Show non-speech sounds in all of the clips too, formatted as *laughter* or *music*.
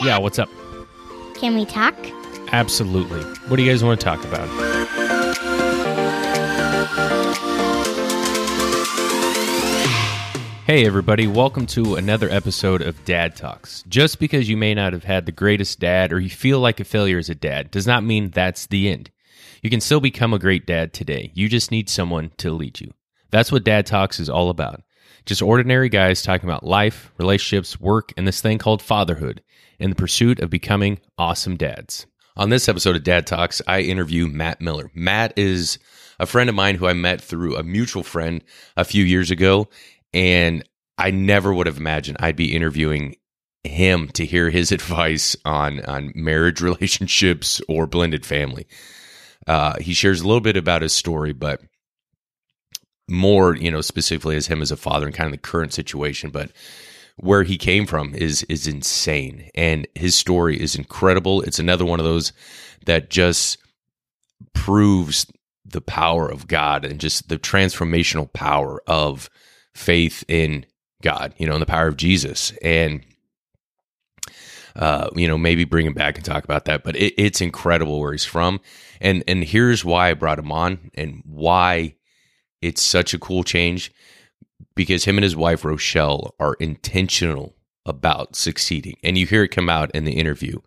Yeah, what's up? Can we talk? Absolutely. What do you guys want to talk about? Hey, everybody, welcome to another episode of Dad Talks. Just because you may not have had the greatest dad or you feel like a failure as a dad does not mean that's the end. You can still become a great dad today. You just need someone to lead you. That's what Dad Talks is all about. Just ordinary guys talking about life, relationships, work, and this thing called fatherhood in the pursuit of becoming awesome dads. On this episode of Dad Talks, I interview Matt Miller. Matt is a friend of mine who I met through a mutual friend a few years ago, and I never would have imagined I'd be interviewing him to hear his *laughs* advice on on marriage *laughs* relationships or blended family. Uh, he shares a little bit about his story, but more, you know, specifically as him as a father and kind of the current situation. But where he came from is is insane, and his story is incredible. It's another one of those that just proves the power of God and just the transformational power of faith in God, you know, and the power of Jesus. And uh, you know, maybe bring him back and talk about that. But it, it's incredible where he's from, and and here's why I brought him on, and why it's such a cool change, because him and his wife Rochelle are intentional about succeeding, and you hear it come out in the interview,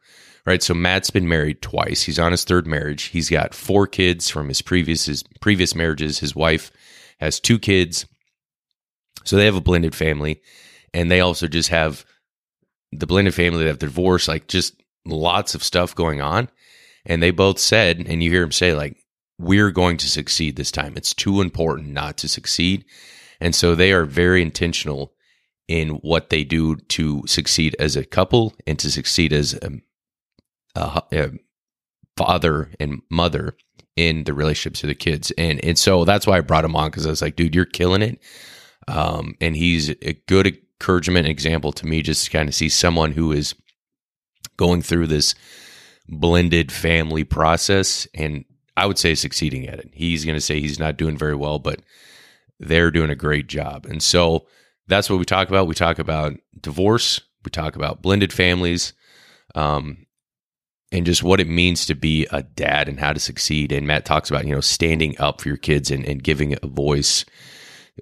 right? So Matt's been married twice. He's on his third marriage. He's got four kids from his previous his previous marriages. His wife has two kids, so they have a blended family, and they also just have the blended family that have divorced, like just lots of stuff going on. And they both said, and you hear them say, like, we're going to succeed this time. It's too important not to succeed. And so they are very intentional in what they do to succeed as a couple and to succeed as a, a, a father and mother in the relationships of the kids. And and so that's why I brought him on because I was like, dude, you're killing it. Um, and he's a good encouragement example to me just to kind of see someone who is going through this blended family process and I would say succeeding at it. He's going to say he's not doing very well, but they're doing a great job. And so that's what we talk about. We talk about divorce, we talk about blended families, um, and just what it means to be a dad and how to succeed. And Matt talks about, you know, standing up for your kids and, and giving a voice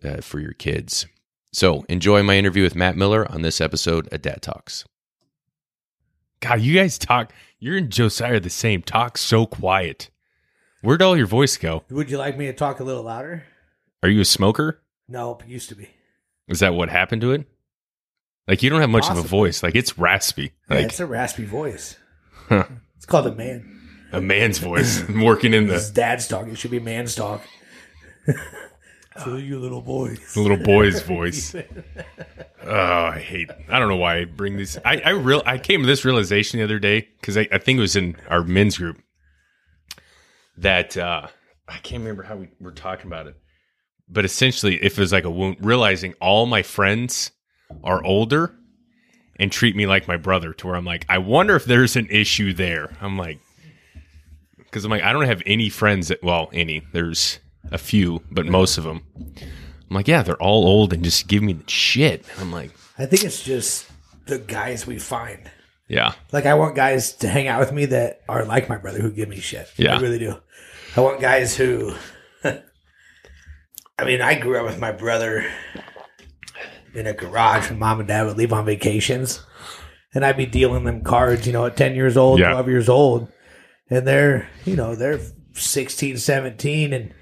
uh, for your kids. So enjoy my interview with Matt Miller on this episode of Dad Talks. God, you guys talk. You're and Josiah the same. Talk so quiet. Where'd all your voice go? Would you like me to talk a little louder? Are you a smoker? Nope, used to be. Is that what happened to it? Like you don't have much of a voice. Like it's raspy. Yeah, it's a raspy voice. Huh. It's called a man. a man's *laughs* voice *laughs* working in It's the, dad's talk. It should be man's talk. *laughs* so you little boys. the little boy's voice. Oh, I hate. I don't know why I bring these. I I real. I came to this realization the other day because I, I think it was in our men's group that uh I can't remember how we were talking about it, but essentially, if it was like a wound, realizing all my friends are older and treat me like my brother, to where I'm like, I wonder if there's an issue there. I'm like, because I'm like, I don't have any friends that. Well, any. There's a few, but most of them. I'm like, yeah, they're all old and just give me the shit. I'm like, I think it's just the guys we find. yeah, Like I want guys to hang out with me that are like my brother who give me shit. Yeah. I really do. I want guys who *laughs* I mean, I grew up with my brother in a garage when mom and dad would leave on vacations. And I'd be dealing them cards, you know, at 10 years old, Yeah. 12 years old. And they're, you know, they're 16, 17 and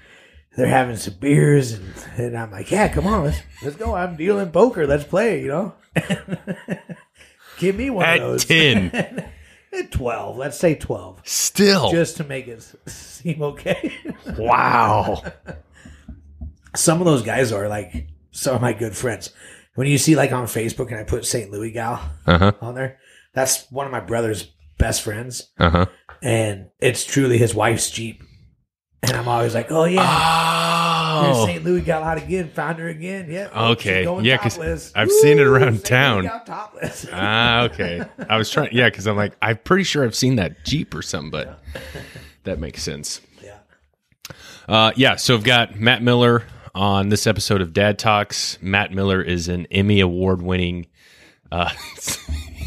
they're having some beers and, and I'm like, yeah, come on, let's, let's go. I'm dealing poker. Let's play, you know? *laughs* Give me one At of those. 10. *laughs* At 12, let's say 12, still, just to make it seem okay. *laughs* wow. some of those guys are like some of my good friends. When you see like on Facebook and I put St. Louis gal Uh huh. on there, that's one of my brother's best friends. Uh huh. And it's truly his wife's Jeep. And I'm always like, oh yeah, Oh, St. Louis got out again, found her again. Yeah. Okay. Yeah, going Yeah, 'cause topless. I've seen it around. Town. topless. *laughs* ah, okay. I was trying, yeah, because I'm like, I'm pretty sure I've seen that Jeep or something, but that makes sense. yeah. Uh, yeah, so I've got Matt Miller on this episode of Dad Talks. Matt Miller is an Emmy Award winning. Uh, *laughs*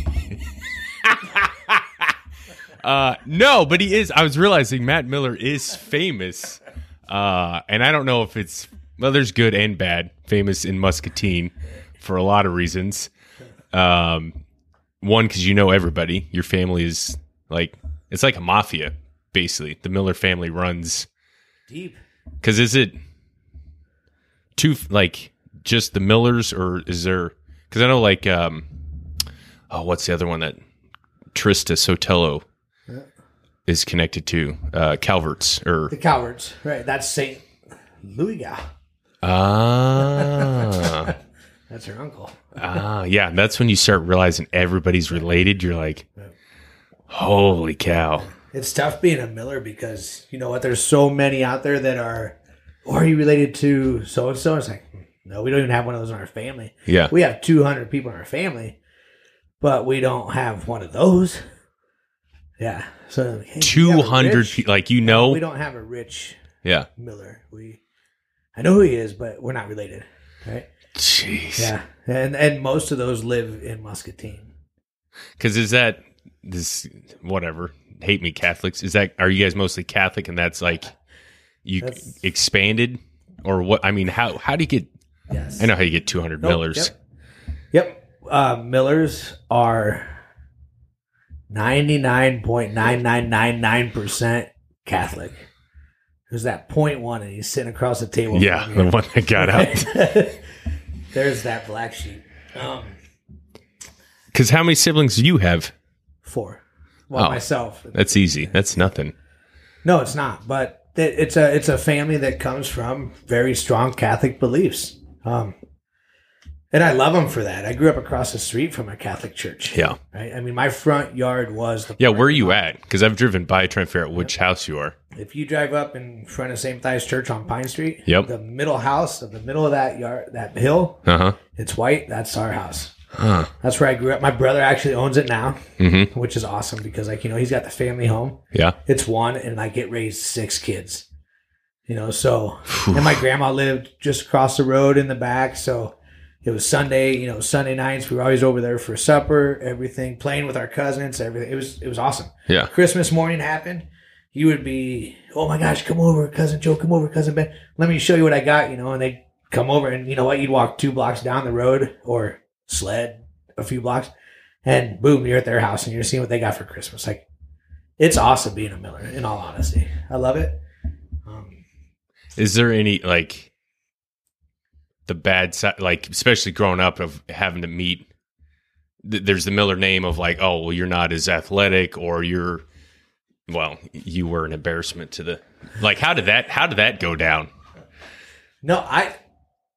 Uh, no, but he is. I was realizing Matt Miller is famous, uh, and I don't know if it's well. There's good and bad. Famous in Muscatine for a lot of reasons. Um, one because you know everybody. Your family is like it's like a mafia, basically. The Miller family runs. Deep. Because is it two like just the Millers, or is there? Because I know like um, oh, what's the other one that Trista Sotelo is connected to? Uh, Calverts or The Cowards. Right. That's Saint Louis ah *laughs* That's her uncle. ah yeah. That's when you start realizing everybody's related. You're like, holy cow. It's tough being a Miller because you know what? There's so many out there that are, or are you related to so and so? It's like, no, we don't even have one of those in our family. Yeah, We have 200 people in our family, but we don't have one of those. Yeah. So hey, two hundred. like you know, We don't have a rich yeah. Miller. We, I know who he is, but we're not related. Right. Jeez. Yeah. And and most of those live in Muscatine. Because is that this whatever? Hate me Catholics. Is that are you guys mostly Catholic and that's like you That's- expanded or what? I mean, how how do you get? Yes. I know how you get two hundred Nope, Millers. Yep. Yep. Uh, Millers are ninety nine point nine nine nine nine percent Catholic. There's that point one, and he's sitting across the table. Yeah, the one that got out. *laughs* There's that black sheep. Um, Because how many siblings do you have? four. Well, Oh. myself. That's easy. That's nothing. No, it's not. But it's a it's a family that comes from very strong Catholic beliefs. Um, and I love them for that. I grew up across the street from a Catholic church. Yeah, Right. I mean, my front yard was the yeah. Where are you at? Because I've driven by trying to figure out which house you are. If you drive up in front of St. Matthias Church on Pine Street, Yep. the middle house of the middle of that yard, that hill, Uh huh. it's white. That's our house. Huh. That's where I grew up. My brother actually owns it now, Mm-hmm. which is awesome because, like, you know, he's got the family home. Yeah. It's one, and I get raised six kids. You know, so and my grandma lived just across the road in the back, so it was Sunday. You know, Sunday nights we were always over there for supper, everything, playing with our cousins, everything. It was it was awesome. Yeah. Christmas morning happened, you would be, oh my gosh, come over, cousin Joe, come over, cousin Ben. Let me show you what I got, you know, and they come over and you know what, you'd walk two blocks down the road or sled a few blocks and boom, you're at their house and you're seeing what they got for Christmas. Like it's awesome being a Miller, in all honesty. I love it. Um, Is there any like the bad side, like especially growing up of having to meet? th- There's the Miller name of like, oh, well, you're not as athletic, or you're, well, you were an embarrassment to the. Like, how did that? How did that go down? no, I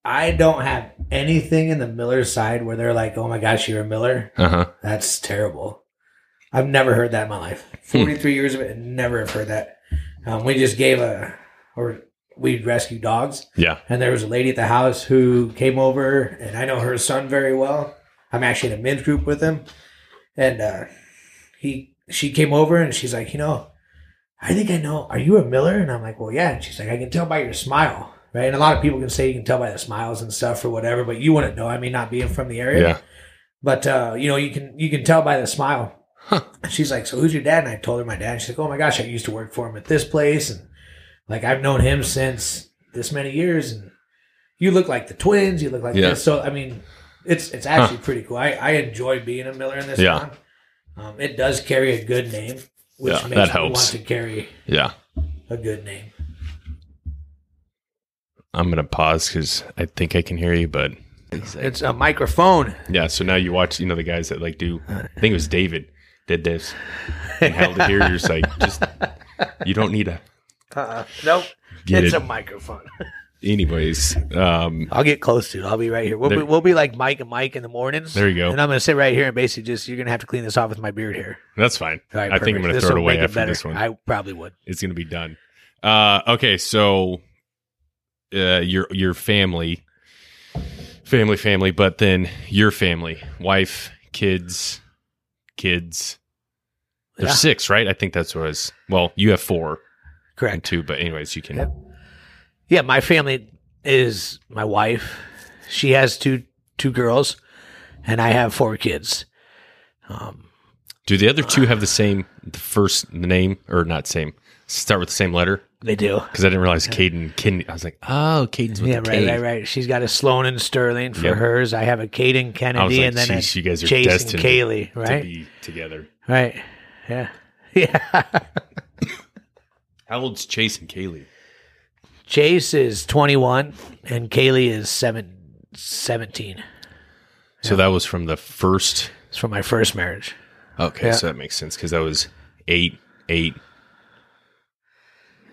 I don't have anything in the Miller side where they're like, oh my gosh, you're a Miller. Uh huh. That's terrible. I've never heard that in my life. 43 years of it, never have heard that. Um, we just gave a, or we rescue dogs, Yeah. and there was a lady at the house who came over, and I know her son very well. I'm actually in a men's group with him, and uh, he, she came over, and she's like, you know, I think I know. Are you a Miller? And I'm like, well, yeah. And she's like, I can tell by your smile, right? And a lot of people can say you can tell by the smiles and stuff or whatever, but you wouldn't know. I mean, not being from the area, Yeah. but uh, you know, you can you can tell by the smile. Huh. She's like, "So who's your dad?" And I told her my dad. She's like, "Oh my gosh, I used to work for him at this place, and like I've known him since this many years." And you look like the twins. You look like Yeah. this. So I mean, it's it's actually pretty cool. I, I enjoy being a Miller in this Yeah. town. Um, it does carry a good name, which Yeah, makes that me helps. want to carry Yeah. a good name. I'm gonna pause because I think I can hear you, but It's a microphone. yeah. So now you watch, you know, the guys that like do. I think it was David did this and held it here. You're just like, just you don't need a. Uh, nope, Get it's it. a microphone. *laughs* Anyways, um, I'll get close to it. I'll be right here. We'll, There- be, we'll be like Mike and Mike in the mornings. There you go. And I'm going to sit right here and basically just, you're going to have to clean this off with my beard here. that's fine. All right, I think I'm gonna throw it away make after better. this one. I probably would. it's gonna be done. Uh, okay, so uh, your your family, family, family, but then your family, wife, kids, kids. There's Yeah. six, right? I think that's what it was. Well, you have four and Correct. two, but anyways, you can. Yep. Yeah, my family is my wife. She has two two girls, and I have four kids. Um, Do the other two have the same the first name or not same? Start with the same letter They do. because I didn't realize Caden. Caden. I was like, oh, Caden's with Yeah, the right, K. right, right. She's got a Sloan and Sterling for Yep. hers. I have a Caden Kennedy like, and then a geez, you guys are Chase and destined Kaylee, to right? be together. Right. Yeah. *laughs* Yeah. How old's Chase and Kaylee? Chase is 21 and Kaylee is seven, 17. So that was from the first. It's from my first marriage. Okay, Yeah. so that makes sense because that was eight, eight,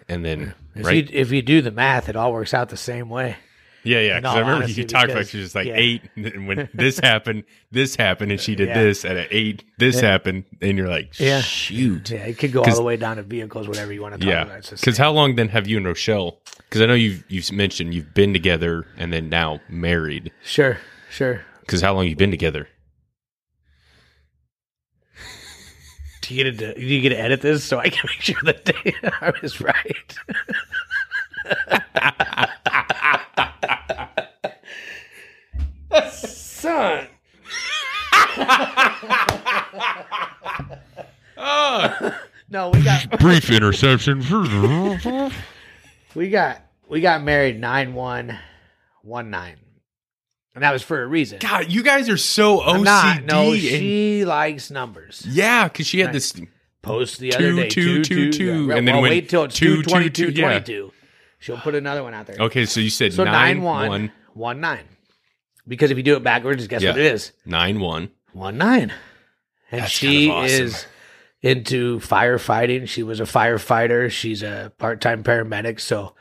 and then If, right. you, if you do the math, it all works out the same way. Yeah, yeah. Because I remember honesty, you talked about she was like yeah. eight, and when this *laughs* happened, this happened, and she did Yeah. this, at eight, this happened, and you're like, Yeah. shoot. Yeah, it could go all the way down to vehicles, whatever you want to talk Yeah. about. Because how long then have you and Rochelle? Because I know you've you've mentioned you've been together and then now married. Sure, sure. Because how long you been together? Do you get to do you get to edit this so I can *laughs* make sure that *laughs* I was right? Son. No, we got *laughs* Brief interception. we got we got married nine one one nine, and that was for a reason. God, you guys are so OCD. Not. No, and- she likes numbers. yeah, because she had Right. this. Post the Two, other day. two, two, two, two, Yeah, and then well, when wait till it's two, two, two, 22, two, yeah. 22. She'll put another one out there. Okay, so you said So nine, nine one, one, one nine. Because if you do it backwards, guess what it is? nine one. One nine. And That's she kind of awesome. is into firefighting. She was a firefighter. She's a part-time paramedic. So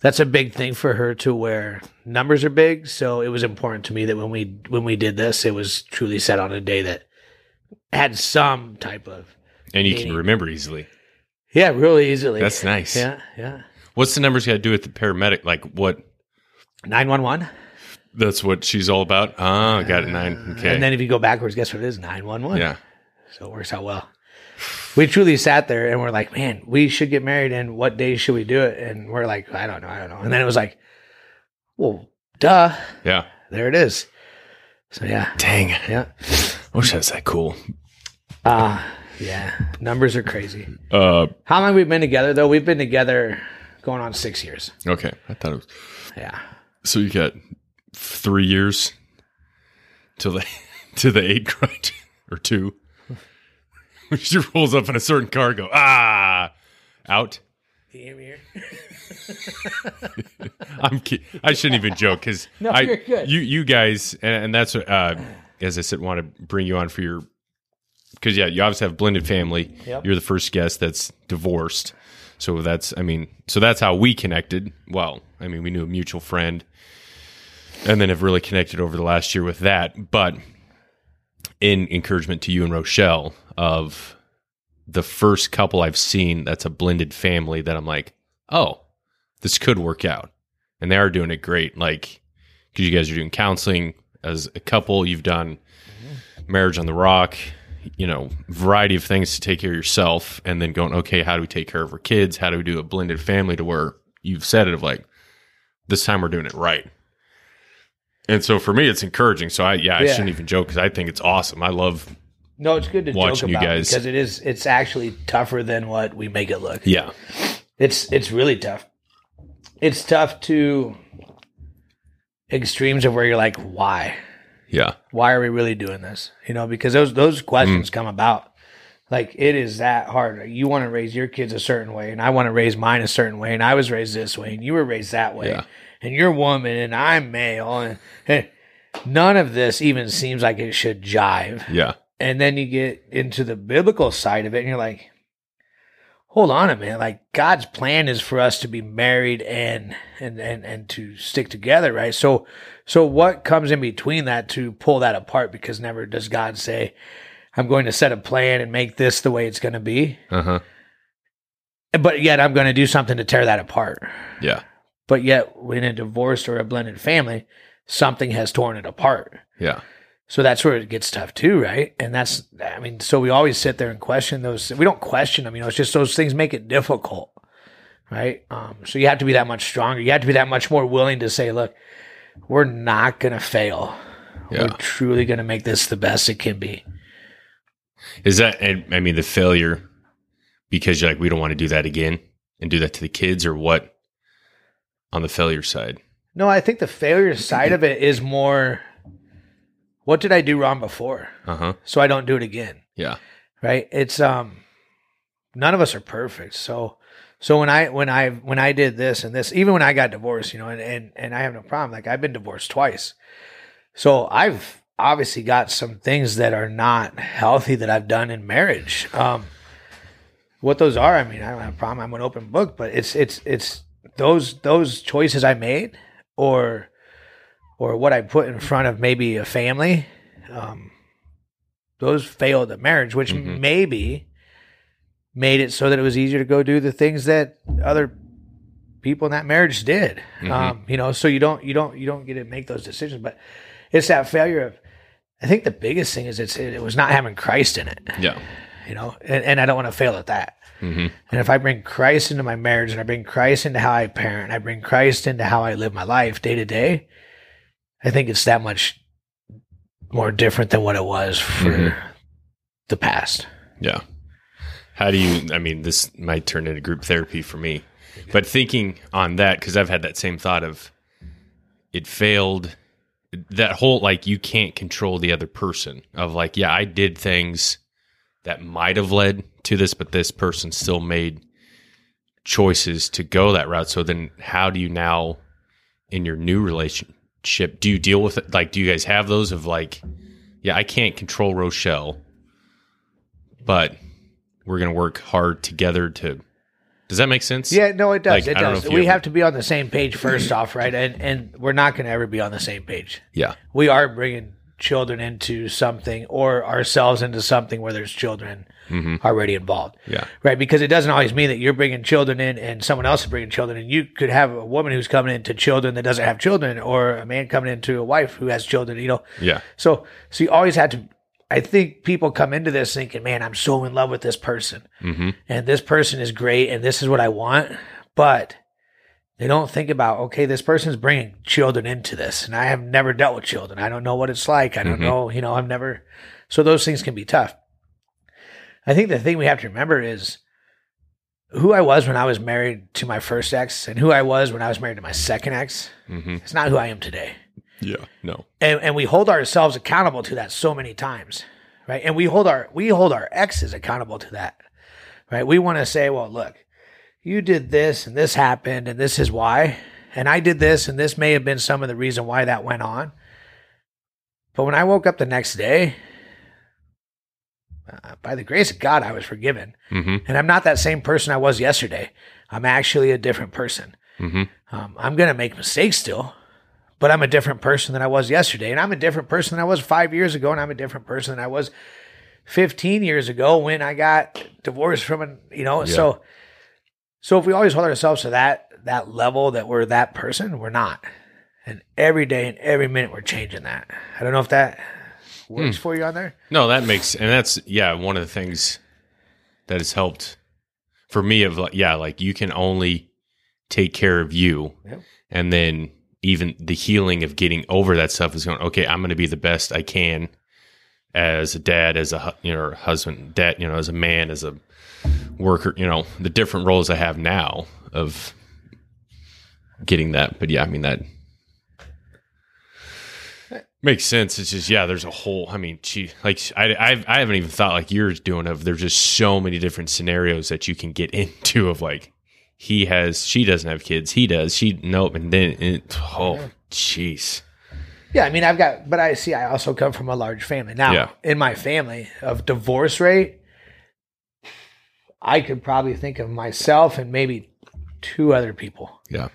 that's a big thing for her to where numbers are big. So it was important to me that when we when we did this, it was truly set on a day that had some type of And you can remember easily. yeah, really easily. That's nice. yeah, yeah. What's the numbers you got to do with the paramedic? Like what? Nine one one. That's what she's all about. Ah, got it. Nine. Okay. And then if you go backwards, guess what it is? Nine one one. yeah. So it works out well. We truly sat there and we're like, man, we should get married. And what day should we do it? And we're like, I don't know, I don't know. And then it was like, well, duh, Yeah. there it is. So yeah, Dang. yeah, I wish that's that cool. uh, yeah. Numbers are crazy. Uh. How long we've been together though? We've been together going on six years. Okay. I thought it was. Yeah. So you got three years till the *laughs* to the eight grind *laughs* or two. *laughs* she rolls up in a certain car. Go ah, out. Can you hear me here? I'm. Ki- I shouldn't even joke because No, I you're good. you you guys and, and that's what uh, as I said want to bring you on for your because yeah you obviously have blended family. Yep. You're the first guest that's divorced, so that's I mean so that's how we connected. Well, I mean we knew a mutual friend, and then have really connected over the last year with that. But in encouragement to you and Rochelle of the first couple I've seen that's a blended family that I'm like, oh, this could work out. And they are doing it great. Like, because you guys are doing counseling as a couple, you've done mm-hmm. marriage on the rock, you know, variety of things to take care of yourself. And then going, okay, how do we take care of our kids? How do we do a blended family to where you've said it of like, this time we're doing it right. And so for me, it's encouraging. So I, yeah, I Yeah. shouldn't even joke because I think it's awesome. I love, No, it's good to Watching joke you guys. because it is. It's actually tougher than what we make it look. yeah, It's it's really tough. It's tough to extremes of where you're like, why? Yeah, Why are we really doing this? You know, because those those Mm. questions come about. Like it is that hard. You want to raise your kids a certain way, and I want to raise mine a certain way, and I was raised this way, and you were raised that way, Yeah. and you're woman, and I'm male, and, and none of this even seems like it should jive yeah, and then you get into the biblical side of it and you're like hold on a minute. Like god's plan is for us to be married and and and, and to stick together right? So so what comes in between that to pull that apart? Because never does god say i'm going to set a plan and make this the way it's going to be. Uh huh, but yet i'm going to do something to tear that apart. Yeah, but yet in a divorced or a blended family something has torn it apart. Yeah, So that's where it gets tough too, right? And that's, I mean, so we always sit there and question those. We don't question them, you know, it's just those things make it difficult, right? Um, so you have to be that much stronger. You have to be that much more willing to say, look, we're not going to fail. Yeah. We're truly going to make this the best it can be. Is that? I mean, the failure because you're like we don't want to do that again and do that to the kids, or what? On the failure side, No, I think the failure side of it is more what did I do wrong before? uh huh, So I don't do it again. yeah, Right? It's um none of us are perfect. So so when I when I when I did this and this, even when I got divorced, you know, and and, and I have no problem. Like I've been divorced twice. So I've obviously got some things that are not healthy that I've done in marriage. Um what those are, I mean, I don't have a problem. I'm an open book, but it's it's it's those those choices I made or or what I put in front of maybe a family, um, those failed the marriage, which Mhm. maybe made it so that it was easier to go do the things that other people in that marriage did. Mhm. Um, you know, so you don't you don't you don't get to make those decisions, but it's that failure of. I think the biggest thing is it's it was not having Christ in it, yeah, you know, and, and I don't want to fail at that. hmm And if I bring Christ into my marriage and I bring Christ into how I parent, I bring Christ into how I live my life day to day, I think it's that much more different than what it was for Mhm. the past. yeah. How do you? I mean, this might turn into group therapy for me, but thinking on that because I've had that same thought of it failed. That whole like you can't control the other person of like yeah I did things that might have led to this, but this person still made choices to go that route. So then, how do you now, in your new relationship, do you deal with it? Like, do you guys have those of like, yeah, I can't control Rochelle, but we're gonna work hard together to. Does that make sense? Yeah, no, it does. Like, it I don't know does. We ever- have to be on the same page first off, right? And and we're not going to ever be on the same page. Yeah. We are bringing children into something or ourselves into something where there's children hmm already involved. Yeah. right? Because it doesn't always mean that you're bringing children in and someone else is bringing children in. You could have a woman who's coming into children that doesn't have children, or a man coming into a wife who has children. You know, Yeah. so so you always had to. I think people come into this thinking, "Man, I'm so in love with this person, hmm and this person is great, and this is what I want," but they don't think about, okay, this person's bringing children into this, and I have never dealt with children. I don't know what it's like. I don't Mhm. know, you know, I've never. So those things can be tough. I think the thing we have to remember is who I was when I was married to my first ex and who I was when I was married to my second ex. hmm It's not who I am today. Yeah. No. And, and we hold ourselves accountable to that so many times, right? And we hold our we hold our exes accountable to that, right? We want to say, well, look, you did this and this happened and this is why, and I did this and this may have been some of the reason why that went on. But when I woke up the next day, uh, by the grace of God, I was forgiven, hmm and I'm not that same person I was yesterday. I'm actually a different person. hmm Um, I'm going to make mistakes still, but I'm a different person than I was yesterday. And I'm a different person than I was five years ago. And I'm a different person than I was 15 years ago when I got divorced from an, you know, Yeah. so, so if we always hold ourselves to that, that level that we're that person, we're not. And every day and every minute we're changing that. I don't know if that works hmm. for you on there. No, that makes and that's yeah one of the things that has helped for me of like yeah like you can only take care of you Yep. and then even the healing of getting over that stuff is going okay I'm going to be the best I can as a dad as a you know husband dad you know as a man as a worker you know the different roles I have now of getting that but yeah I mean that Makes sense. It's just yeah. There's a whole. I mean, gee, like I, I, I haven't even thought like you're doing of. There's just so many different scenarios that you can get *laughs* into of like he has, she doesn't have kids, he does, she nope, and then it, oh, jeez, Yeah, I mean, I've got, but I see, I also come from a large family. Now, Yeah. in my family of divorce rate, I could probably think of myself and maybe two other people yeah,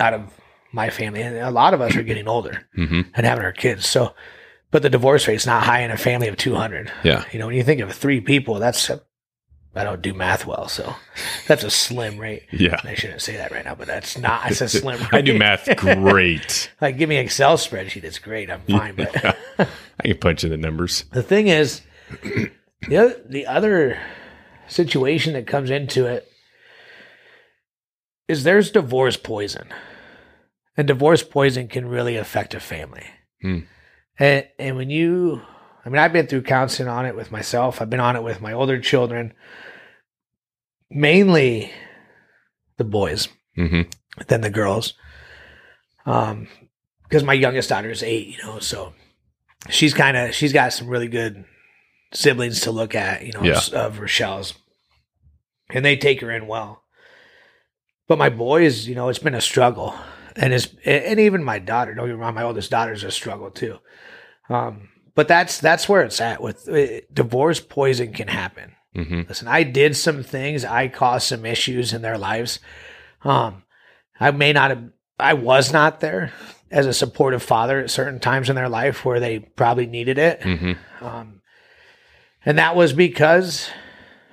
out of my family. And a lot of us are getting older hmm and having our kids. So, but the divorce rate's not high in a family of 200. yeah, You know, when you think of three people, that's, a, I don't do math well. So that's a slim rate. yeah. I shouldn't say that right now, but that's not, it's a *laughs* slim rate. I do math *laughs* great. like, give me an Excel spreadsheet. It's great. I'm fine. But I can punch in the numbers. *laughs* the thing is, the other, the other situation that comes into it is there's divorce poison, and divorce poison can really affect a family. Hmm. And and when you, I mean, I've been through counseling on it with myself. I've been on it with my older children, mainly the boys hmm than the girls. Um, because my youngest daughter is eight, you know, so she's kind of she's got some really good siblings to look at, you know, Yeah. of Rochelle's, and they take her in well. But my boys, you know, it's been a struggle, and it's and even my daughter. Don't get me wrong, my oldest daughter's a struggle too. Um, but that's that's where it's at with uh, divorce. Poison can happen. hmm Listen, I did some things. I caused some issues in their lives. Um, I may not have, I was not there as a supportive father at certain times in their life where they probably needed it. hmm Um, and that was because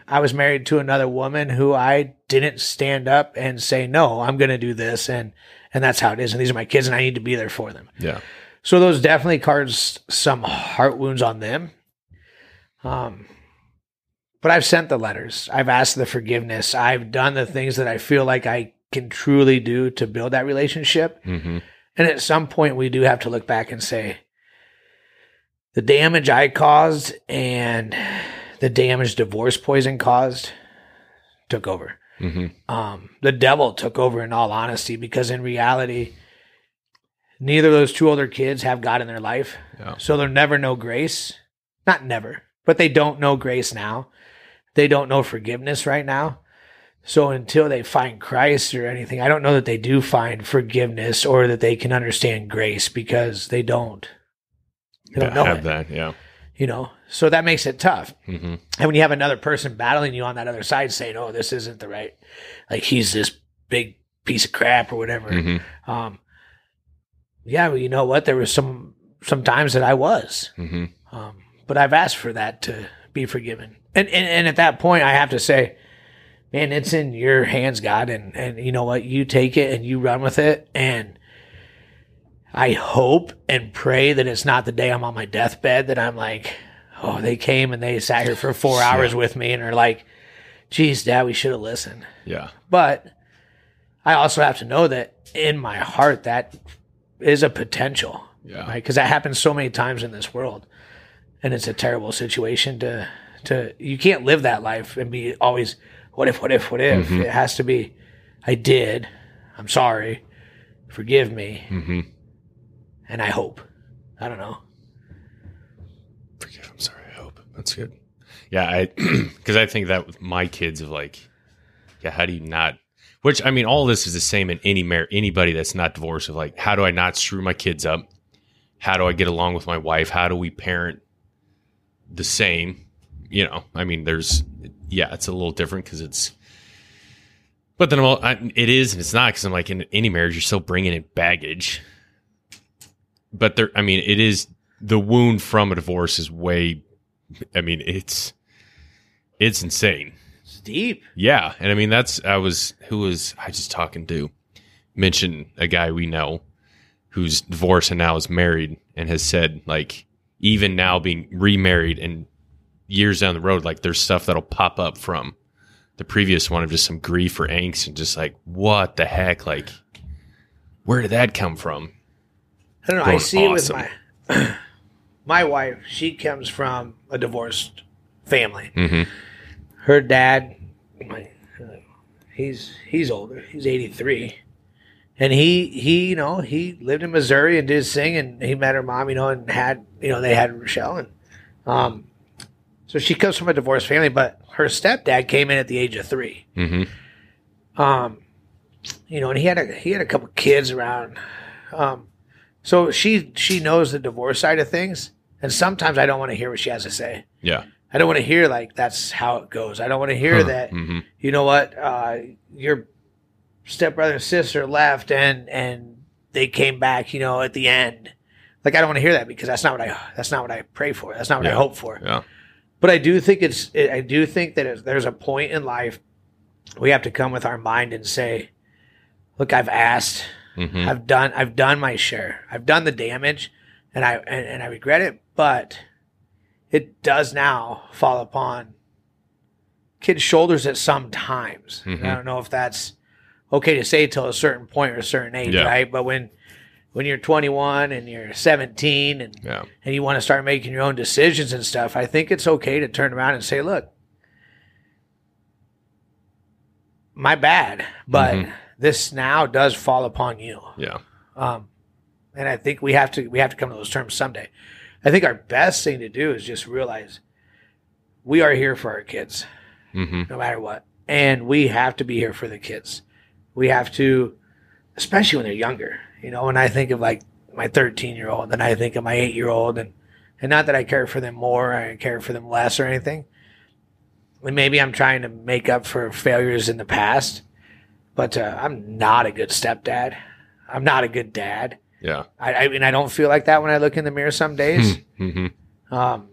I was married to another woman who I didn't stand up and say, no, I'm going to do this. And, and that's how it is. And these are my kids and I need to be there for them. Yeah. So those definitely caused some heart wounds on them. Um, but I've sent the letters. I've asked the forgiveness. I've done the things that I feel like I can truly do to build that relationship. hmm And at some point, we do have to look back and say, the damage I caused and the damage divorce poison caused took over. Hmm Um, the devil took over in all honesty, because in reality, neither of those two older kids have God in their life. Yeah. So they'll never know grace. Not never, but they don't know grace now. They don't know forgiveness right now. So until they find Christ or anything, I don't know that they do find forgiveness or that they can understand grace because they don't. They don't have it, that. Yeah. You know. So that makes it tough. hmm And when you have another person battling you on that other side saying, "Oh, this isn't the right," like he's this big piece of crap or whatever. hmm Um, yeah, well, you know what? There was some some times that I was, hmm um, but I've asked for that to be forgiven. And, and and at that point, I have to say, man, it's in your hands, God, and and you know what? You take it and you run with it, and I hope and pray that it's not the day I'm on my deathbed that I'm like, oh, they came and they sat here for four hours with me and are like, geez, Dad, we should have listened. Yeah. But I also have to know that in my heart that is a potential, Yeah. right? Because that happens so many times in this world, and it's a terrible situation to to. You can't live that life and be always what if, what if, what if. It has to be, I did, I'm sorry, forgive me, hmm and I hope. I don't know. Forgive. I'm sorry. I hope that's good. Yeah, I *clears throat* because I think that with my kids of like, yeah, how do you not? Which I mean, all this is the same in any mar- anybody that's not divorced. Of like, how do I not screw my kids up? How do I get along with my wife? How do we parent the same? You know, I mean, there's yeah, it's a little different because it's. But then all, I, it is and it's not because I'm like in any marriage you're still bringing in baggage. But there, I mean, it is the wound from a divorce is way. I mean, it's it's insane. It's deep. Yeah, and I mean that's I was who was I just talking to mentioned a guy we know who's divorced and now is married and has said like even now being remarried and years down the road like there's stuff that'll pop up from the previous one of just some grief or angst and just like what the heck like where did that come from I don't know. I see awesome. it with my *clears throat* my wife. She comes from a divorced family. Mhm. Her dad, my, he's he's older. He's eighty three, and he he you know he lived in Missouri and did his thing, and he met her mom, you know, and had you know they had Rochelle, and um, so she comes from a divorced family, but her stepdad came in at the age of three. mm-hmm Um, you know, and he had a he had a couple kids around. Um, so she she knows the divorce side of things, and sometimes I don't want to hear what she has to say. yeah I don't want to hear like that's how it goes. I don't want to hear that. hmm You know what? Uh, your stepbrother and sister left, and and they came back. You know, at the end. Like I don't want to hear that because that's not what I that's not what I pray for. That's not what I hope for. yeah But I do think it's I do think that there's a point in life we have to come with our mind and say, "Look, I've asked, hmm I've done, I've done my share, I've done the damage, and I and, and I regret it, but it does now fall upon kids' shoulders at some times. Mhm. I don't know if that's okay to say till a certain point or a certain age, Yeah. right? But when when you're 21 and you're 17 and Yeah. and you want to start making your own decisions and stuff, I think it's okay to turn around and say, look, my bad, but Mhm. This now does fall upon you. Yeah. Um, and I think we have to we have to come to those terms someday. I think our best thing to do is just realize we are here for our kids, hmm no matter what, and we have to be here for the kids. We have to, especially when they're younger. You know, when I think of like my 13 year old, then I think of my eight year old, and and not that I care for them more, I care for them less or anything. And maybe I'm trying to make up for failures in the past, but uh, I'm not a good stepdad. I'm not a good dad. Yeah. I, I mean, I don't feel like that when I look in the mirror some days. Mm-hmm. Um,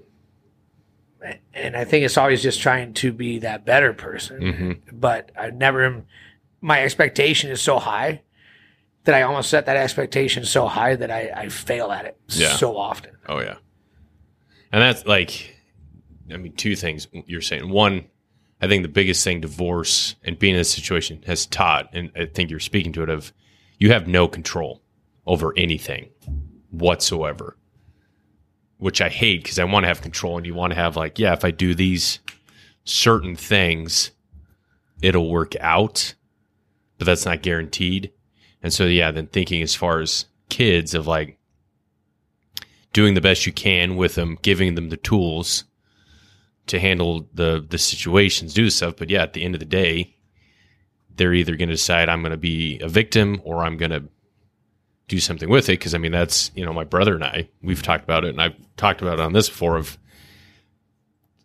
and I think it's always just trying to be that better person. Mm-hmm. But I never, am- my expectation is so high that I almost set that expectation so high that I, I fail at it Yeah. so often. Oh yeah. And that's like, I mean, two things you're saying. One, I think the biggest thing divorce and being in this situation has taught, and I think you're speaking to it of, you have no control over anything whatsoever, which I hate because I want to have control and you want to have like, yeah, if I do these certain things, it'll work out, but that's not guaranteed. And so, yeah, then thinking as far as kids of like, doing the best you can with them, giving them the tools to handle the the situations, do stuff. But yeah, at the end of the day, they're either going to decide I'm going to be a victim or I'm going to do something with it. Because I mean, that's you know my brother and I we've mm-hmm. talked about it, and I've talked about it on this before. Of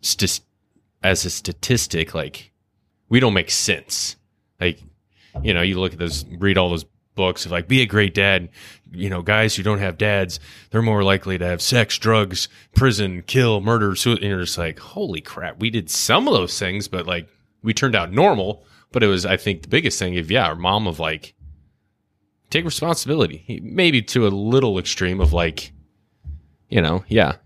st- as a statistic, like we don't make sense. Like you know, you look at those, read all those books of like be a great dad. You know, guys who don't have dads, they're more likely to have sex, drugs, prison, kill, murder. So and you're just like, holy crap, we did some of those things, but like we turned out normal. But it was, I think, the biggest thing of yeah, our mom of like take responsibility, maybe to a little extreme of like, you know, yeah,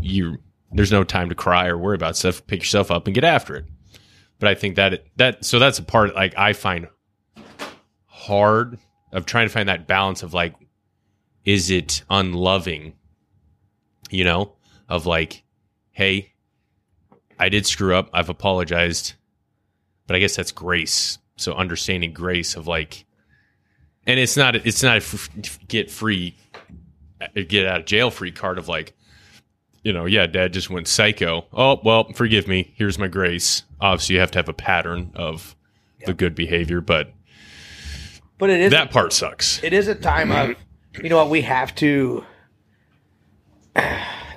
you there's no time to cry or worry about stuff. Pick yourself up and get after it. But I think that that so that's a part like I find hard of trying to find that balance of like, is it unloving? You know, of like, hey, I did screw up. I've apologized, but I guess that's grace. So understanding grace of like, and it's not it's not a f- get free, uh, get out of jail free card of like, you know, yeah, dad just went psycho. Oh, well, forgive me. Here's my grace. Obviously, you have to have a pattern of the good behavior, but But it is that part sucks. it is a time of you know what we have to *sighs*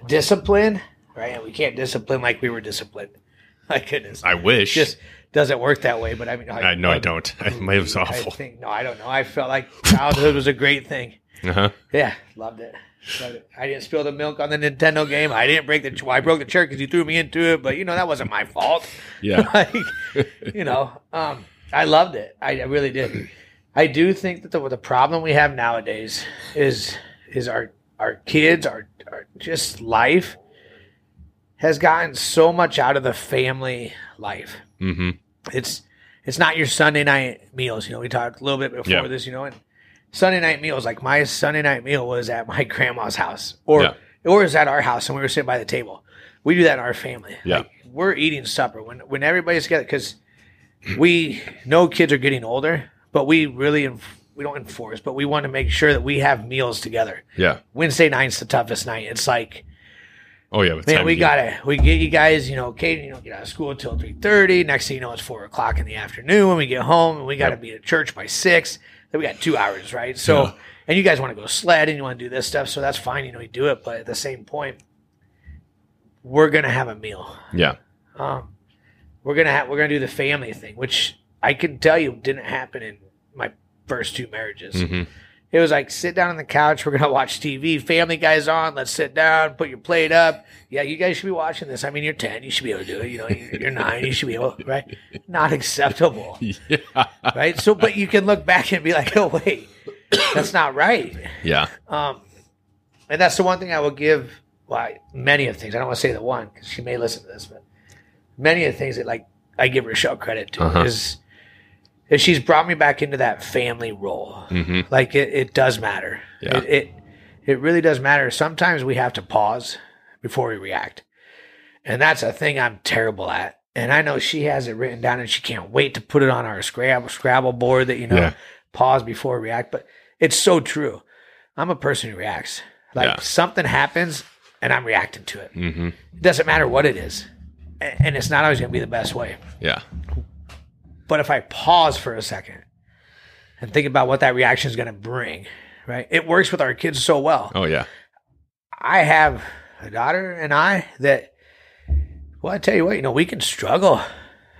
discipline right and we can't discipline like we were disciplined *laughs* my goodness I wish. just doesn't work that way but i mean I know I don't. *laughs* it was I awful. think no i don't know i felt like childhood was a great thing Uh-huh. yeah loved it Loved it. I didn't spill the milk on the Nintendo game. I didn't break the. Well, I broke the chair because you threw me into it, but you know that wasn't my fault. Yeah. *laughs* like, you know, um, I loved it. I, I really did. I do think that the, the problem we have nowadays is is our our kids, our, our just life has gotten so much out of the family life. Mm-hmm. It's it's not your Sunday night meals. You know, we talked a little bit before Yeah. this. You know, and Sunday night meals. Like my Sunday night meal was at my *laughs* grandma's house, or Yeah. or was at our house, and we were sitting by the table. We do that in our family. Yeah. Like, we're eating supper when when everybody's together because we know kids are getting older, but we really we don't enforce, but we want to make sure that we have meals together. Yeah. Wednesday night's the toughest night. It's like Oh yeah. Man, we gotta we get you guys, you know, Kate, you don't get out of school until three thirty. Next thing you know, it's four o'clock in the afternoon when we get home, and we gotta Yep. be at church by six. Then we got two hours, right? So, Yeah. and you guys want to go sled and you want to do this stuff, so that's fine. You know, we do it, but at the same point, we're gonna have a meal. Yeah. Um, we're gonna have we're gonna do the family thing, which I can tell you didn't happen in my first two marriages. hmm It was like sit down on the couch. We're gonna watch TV. Family Guy's on. Let's sit down. Put your plate up. Yeah, you guys should be watching this. I mean, you're ten. You should be able to do it. You know, you're you're *laughs* nine. You should be able, right? Not acceptable, *laughs* Yeah. right? So, but you can look back and be like, oh wait, that's not right. Yeah. Um, and that's the one thing I will give. Well, many of things. I don't want to say the one because she may listen to this, but many of the things that like I give Rochelle credit to Uh-huh. is she's brought me back into that family role. hmm Like it, it does matter. Yeah. It, it it really does matter. Sometimes we have to pause before we react. And that's a thing I'm terrible at. And I know she has it written down and she can't wait to put it on our Scrabble Scrabble board that, you know, Yeah. pause before react. But it's so true. I'm a person who reacts. Like Yeah. something happens and I'm reacting to it. hmm It doesn't matter what it is. And it's not always going to be the best way. Yeah. But if I pause for a second and think about what that reaction is going to bring, right? It works with our kids so well. Oh yeah. I have a daughter and I that, well, I tell you what, you know, we can struggle.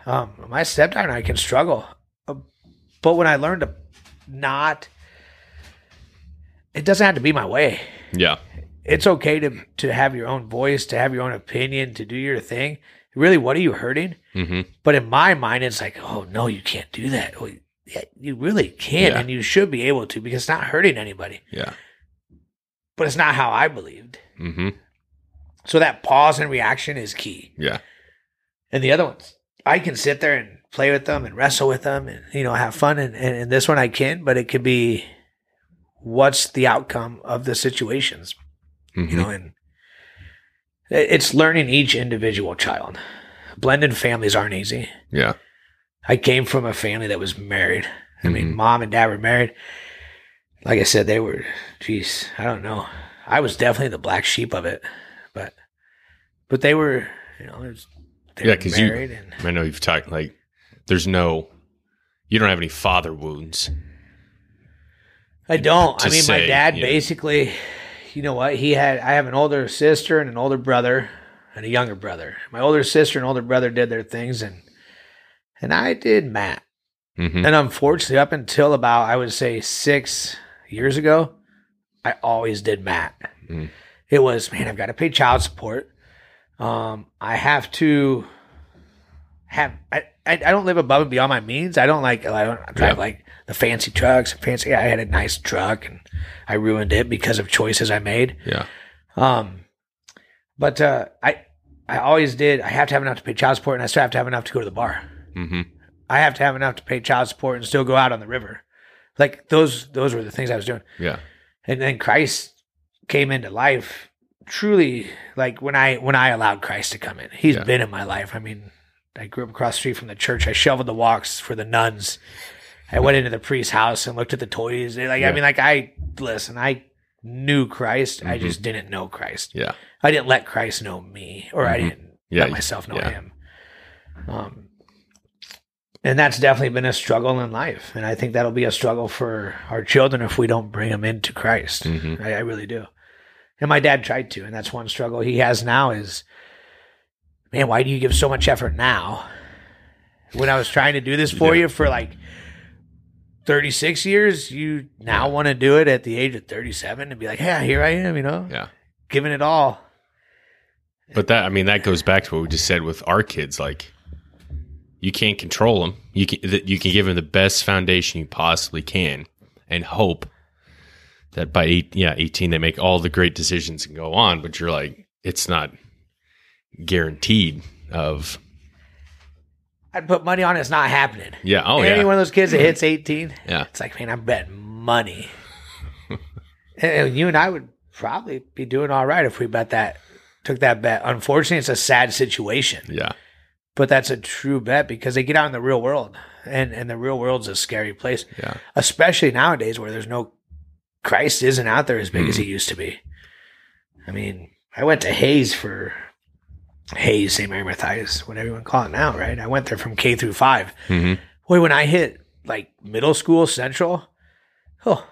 Um, my stepdaughter and I can struggle. Uh, But when I learned to not, it doesn't have to be my way. Yeah. It's okay to, to have your own voice, to have your own opinion, to do your thing. Really, what are you hurting? hmm But in my mind, it's like, oh no, you can't do that. Well, yeah, you really can, Yeah. and you should be able to because it's not hurting anybody. Yeah. But it's not how I believed. hmm So that pause and reaction is key. Yeah. And the other ones, I can sit there and play with them and wrestle with them and you know have fun. And, and, and this one I can, but it could be what's the outcome of the situations, hmm you know. And it- it's learning each individual child. Blended families aren't easy. Yeah. I came from a family that was married. I mean, Mhm. mom and dad were married. Like I said, they were, geez, I don't know. I was definitely the black sheep of it, but, but they were, you know, there's, they Yeah, were 'cause you- married and I know you've talked like there's no you don't have any father wounds. I don't. I mean, my dad basically, you know what? He had, I have an older sister and an older brother and a younger brother. My older sister and older brother did their things and, and I did Matt. hmm And unfortunately, up until about, I would say six years ago, I always did Matt. Mm. It was, man, I've got to pay child support. Um, I have to have, I, I, I don't live above and beyond my means. I don't like, I don't drive Yeah. like the fancy trucks. Fancy, I had a nice truck and I ruined it because of choices I made. Yeah. Um, but, uh, I, I always did. I have to have enough to pay child support and I still have to have enough to go to the bar. hmm I have to have enough to pay child support and still go out on the river. Like those those were the things I was doing. Yeah. And then Christ came into life truly like when I when I allowed Christ to come in. He's Yeah. been in my life. I mean, I grew up across the street from the church. I shoveled the walks for the nuns. I went into the priest's house and looked at the toys. Like Yeah. I mean like I listen, I knew Christ. I Mhm. just didn't know Christ. Yeah. I didn't let Christ know me, or I Mhm. didn't Yeah, let myself know yeah. him. Um, and that's definitely been a struggle in life, and I think that'll be a struggle for our children if we don't bring them into Christ. Mhm. I, I really do. And my dad tried to, and that's one struggle he has now is, man, why do you give so much effort now? When I was trying to do this for Yeah. you for like 36 years, you now want to do it at the age of 37 and be like, yeah, here I am, you know, Yeah. giving it all. But that I mean that goes back to what we just said with our kids like you can't control them. You can you can give them the best foundation you possibly can and hope that by eight, yeah, 18 they make all the great decisions and go on, but you're like it's not guaranteed of I'd put money on it's not happening. yeah, oh Any yeah. one of those kids that hits *clears throat* 18, Yeah. it's like, man, I'm betting money. *laughs* and you and I would probably be doing all right if we bet that, took that bet. Unfortunately, it's a sad situation, Yeah. but that's a true bet because they get out in the real world, and and the real world's a scary place, Yeah. especially nowadays where there's no Christ isn't out there as big as hmm. he used to be. I mean, I went to Hayes for Hayes, St. Mary Matthias, whatever you want to call it now, right? I went there from K through five. hmm Boy, when I hit like middle school central, oh,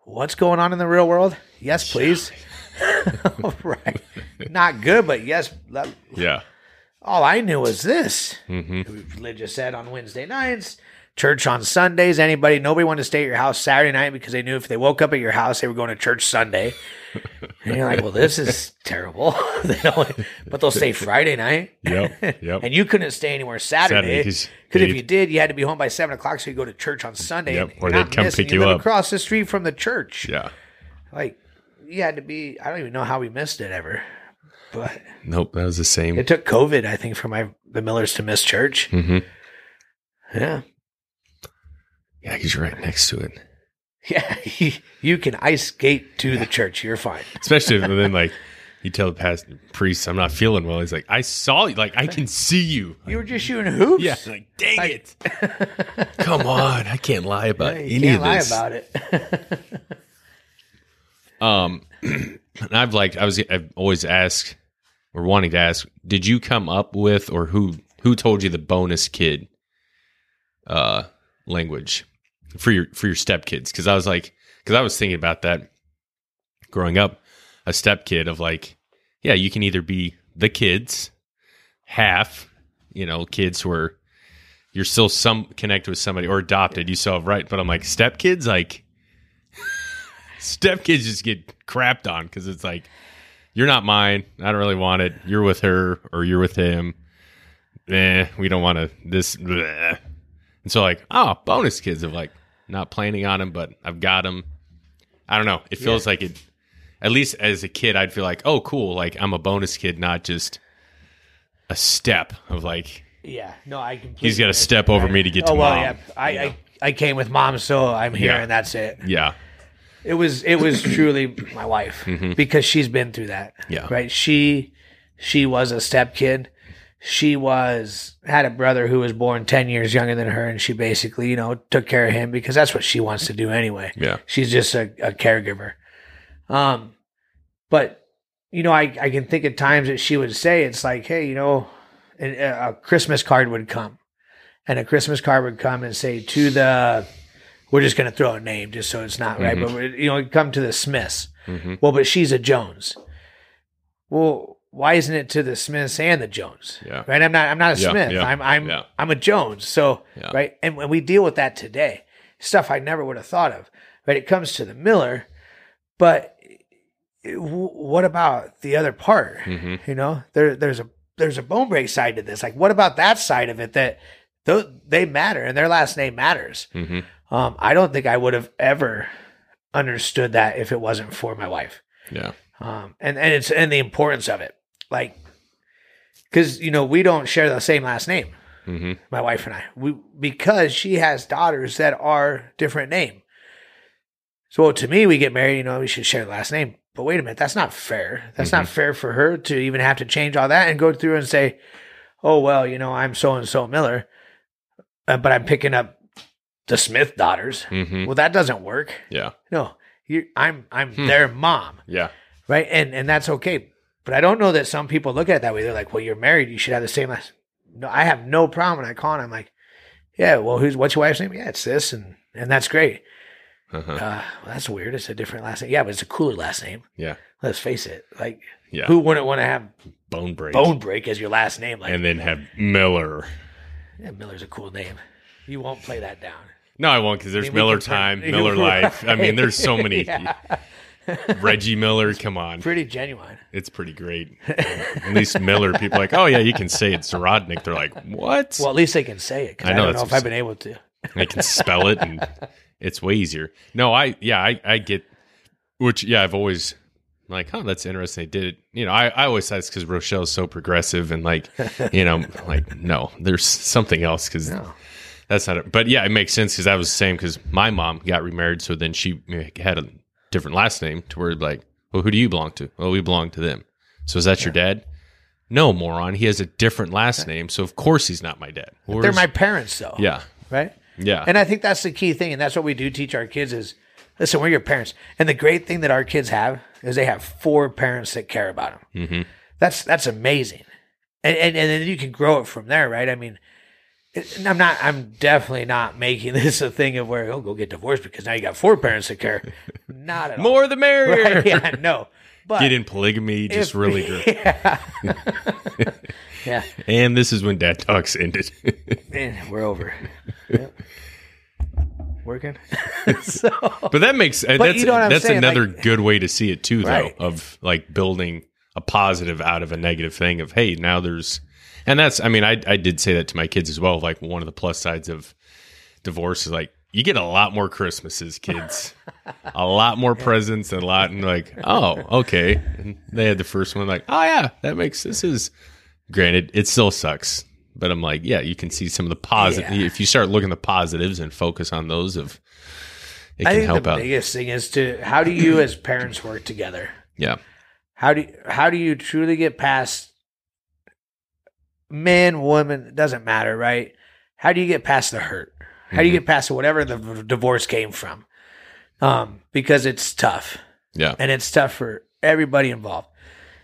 what's going on in the real world? Yes, please. *laughs* right. Not good, but yes. that- Yeah. All I knew was this. hmm Religious ed on Wednesday nights, church on Sundays. Anybody, nobody wanted to stay at your house Saturday night because they knew if they woke up at your house, they were going to church Sunday. And you're like, well, this is *laughs* terrible. *laughs* they but they'll stay Friday night. Yep. Yep. *laughs* and you couldn't stay anywhere Saturday. Saturday, 'cause Because if you did, you had to be home by seven o'clock, so you go to church on Sunday. Yep, or they'd come pick you live up. across the street from the church. yeah. Like you had to be. I don't even know how we missed it ever, but Nope, that was the same. it took COVID, I think, for my the Millers to miss church. hmm Yeah, Yeah, because you're right next to it. *laughs* Yeah, you can ice skate to the church. You're fine. *laughs* Especially when then like *laughs* you tell the past priest, I'm not feeling well. He's like, I saw you, like I can see you. You were just shooting hoops. Yeah, like dang it. Come on, I can't lie about Yeah, any you can't of lie about it. Um, *clears throat* I've like I was I've always asked or wanting to ask, did you come up with or who who told you the bonus kid uh language for your for your stepkids? Because I was like, because I was thinking about that growing up, a stepkid of like, yeah, you can either be the kids half, you know, kids where you're still some connected with somebody or adopted, you still have right, but I'm like stepkids, like *laughs* stepkids just get crapped on because it's like you're not mine. I don't really want it. You're with her or you're with him. Eh, we don't want to this. bleh. And so like, oh, bonus kids of like not planning on him, but I've got him. I don't know. It feels like it. At least as a kid, I'd feel like, oh, cool. Like I'm a bonus kid, not just a step of like Yeah, no, I he's got to step over me to get to Oh well, mom. yeah. I, you know? I I came with mom, so I'm here, Yeah. and that's it. yeah, It was it was *clears throat* truly my wife because she's been through that. Mm-hmm. Yeah. right. She she was a step kid. She was had a brother who was born ten years younger than her, and she basically you know took care of him because that's what she wants to do anyway. yeah, She's just a, a caregiver. Um, but you know, I I can think of times that she would say it's like, hey, you know, a a Christmas card would come, and a Christmas card would come and say to the, we're just going to throw a name just so it's not right, but you know, come to the Smiths. Mhm. Well, but she's a Jones. Well, why isn't it to the Smiths and the Jones? Yeah. Right. I'm not. I'm not a Yeah, Smith. yeah, I'm. I'm. I'm a Jones. So right, and when we deal with that today, stuff I never would have thought of. Right. It comes to the Miller, but w- what about the other part? Mhm. You know, there there's a there's a Bonebrake side to this. Like, what about that side of it that th- they matter and their last name matters? hmm Um, I don't think I would have ever understood that if it wasn't for my wife. yeah, Um, and and it's and the importance of it, like, because you know we don't share the same last name, hmm my wife and I, we because she has daughters that are different name. So to me, we get married, you know, we should share the last name. But wait a minute, that's not fair. That's not fair for her to even have to change all that and go through and say, "Oh well, you know, I'm so and so Miller, uh, but I'm picking up the Smith daughters." hmm Well, that doesn't work. yeah, No, you, I'm I'm Hmm. their mom yeah, right? And and that's okay. But I don't know that some people look at it that way. They're like, "Well, you're married. You should have the same last." No, I have no problem. when I call and I'm like, "Yeah, well, who's what's your wife's name? Yeah, it's this, and and that's great. uh-huh. Uh, well, that's weird. It's a different last name. Yeah, but it's a cooler last name. yeah, Let's face it. Like, yeah. who wouldn't want to have Bonebrake, Bone Break as your last name? Like, and then have Miller. yeah, Miller's a cool name. You won't play that down. No, I won't because there's I mean, Miller Time. *laughs* Miller Life. I mean, there's so many. *laughs* Yeah. *laughs* Reggie Miller, come on, Pretty genuine. it's pretty great. At least Miller, people are like, oh yeah, you can say it's Zarodnik. They're like, what? Well, at least they can say it. I I, know, don't know if I've been able to. *laughs* I can spell it, and it's way easier. No, I yeah, I I get. Which yeah, I've always like, huh, that's interesting. They did it. You know, I I always thought it's because Rochelle's so progressive and like, you know, like no, there's something else because No. that's not it. But yeah, it makes sense because I was the same because my mom got remarried, so then she had a different last name to where like, well, who do you belong to? Well, we belong to them. So is that your dad? No, moron. He has a different last name, so of course he's not my dad. They're my parents, though. yeah, Right. yeah, And I think that's the key thing, and that's what we do teach our kids is listen, we're your parents. And the great thing that our kids have is they have four parents that care about them. hmm That's that's amazing. And, and and then you can grow it from there, right? I mean, and I'm not. I'm definitely not making *laughs* this a thing of where oh go get divorced because now you got four parents that care. *laughs* Not at all. more the merrier. Right? Yeah, no. *laughs* But Get in polygamy, just if- really good. Yeah. yeah. And this is when DADtalks ended. Man, we're over. Yep. Working. so but that makes uh, that's you know that's saying, another like- good way to see it too, though, Right. of like building a positive out of a negative thing. Of hey, now there's, and that's I mean I I did say that to my kids as well. Like one of the plus sides of divorce is like you get a lot more Christmases, kids, a lot more presents, and a lot and like oh okay. And they had the first one like oh yeah that makes this is granted it still sucks But I'm like, yeah, you can see some of the positive. Yeah. If you start looking at the positives and focus on those, of it I can think help the out. biggest thing is to how do you as parents work together? Yeah, How do you, how do you truly get past men, woman, it doesn't matter, right? How do you get past the hurt? How do you get past whatever the v- divorce came from? Um, because it's tough. yeah, and it's tough for everybody involved.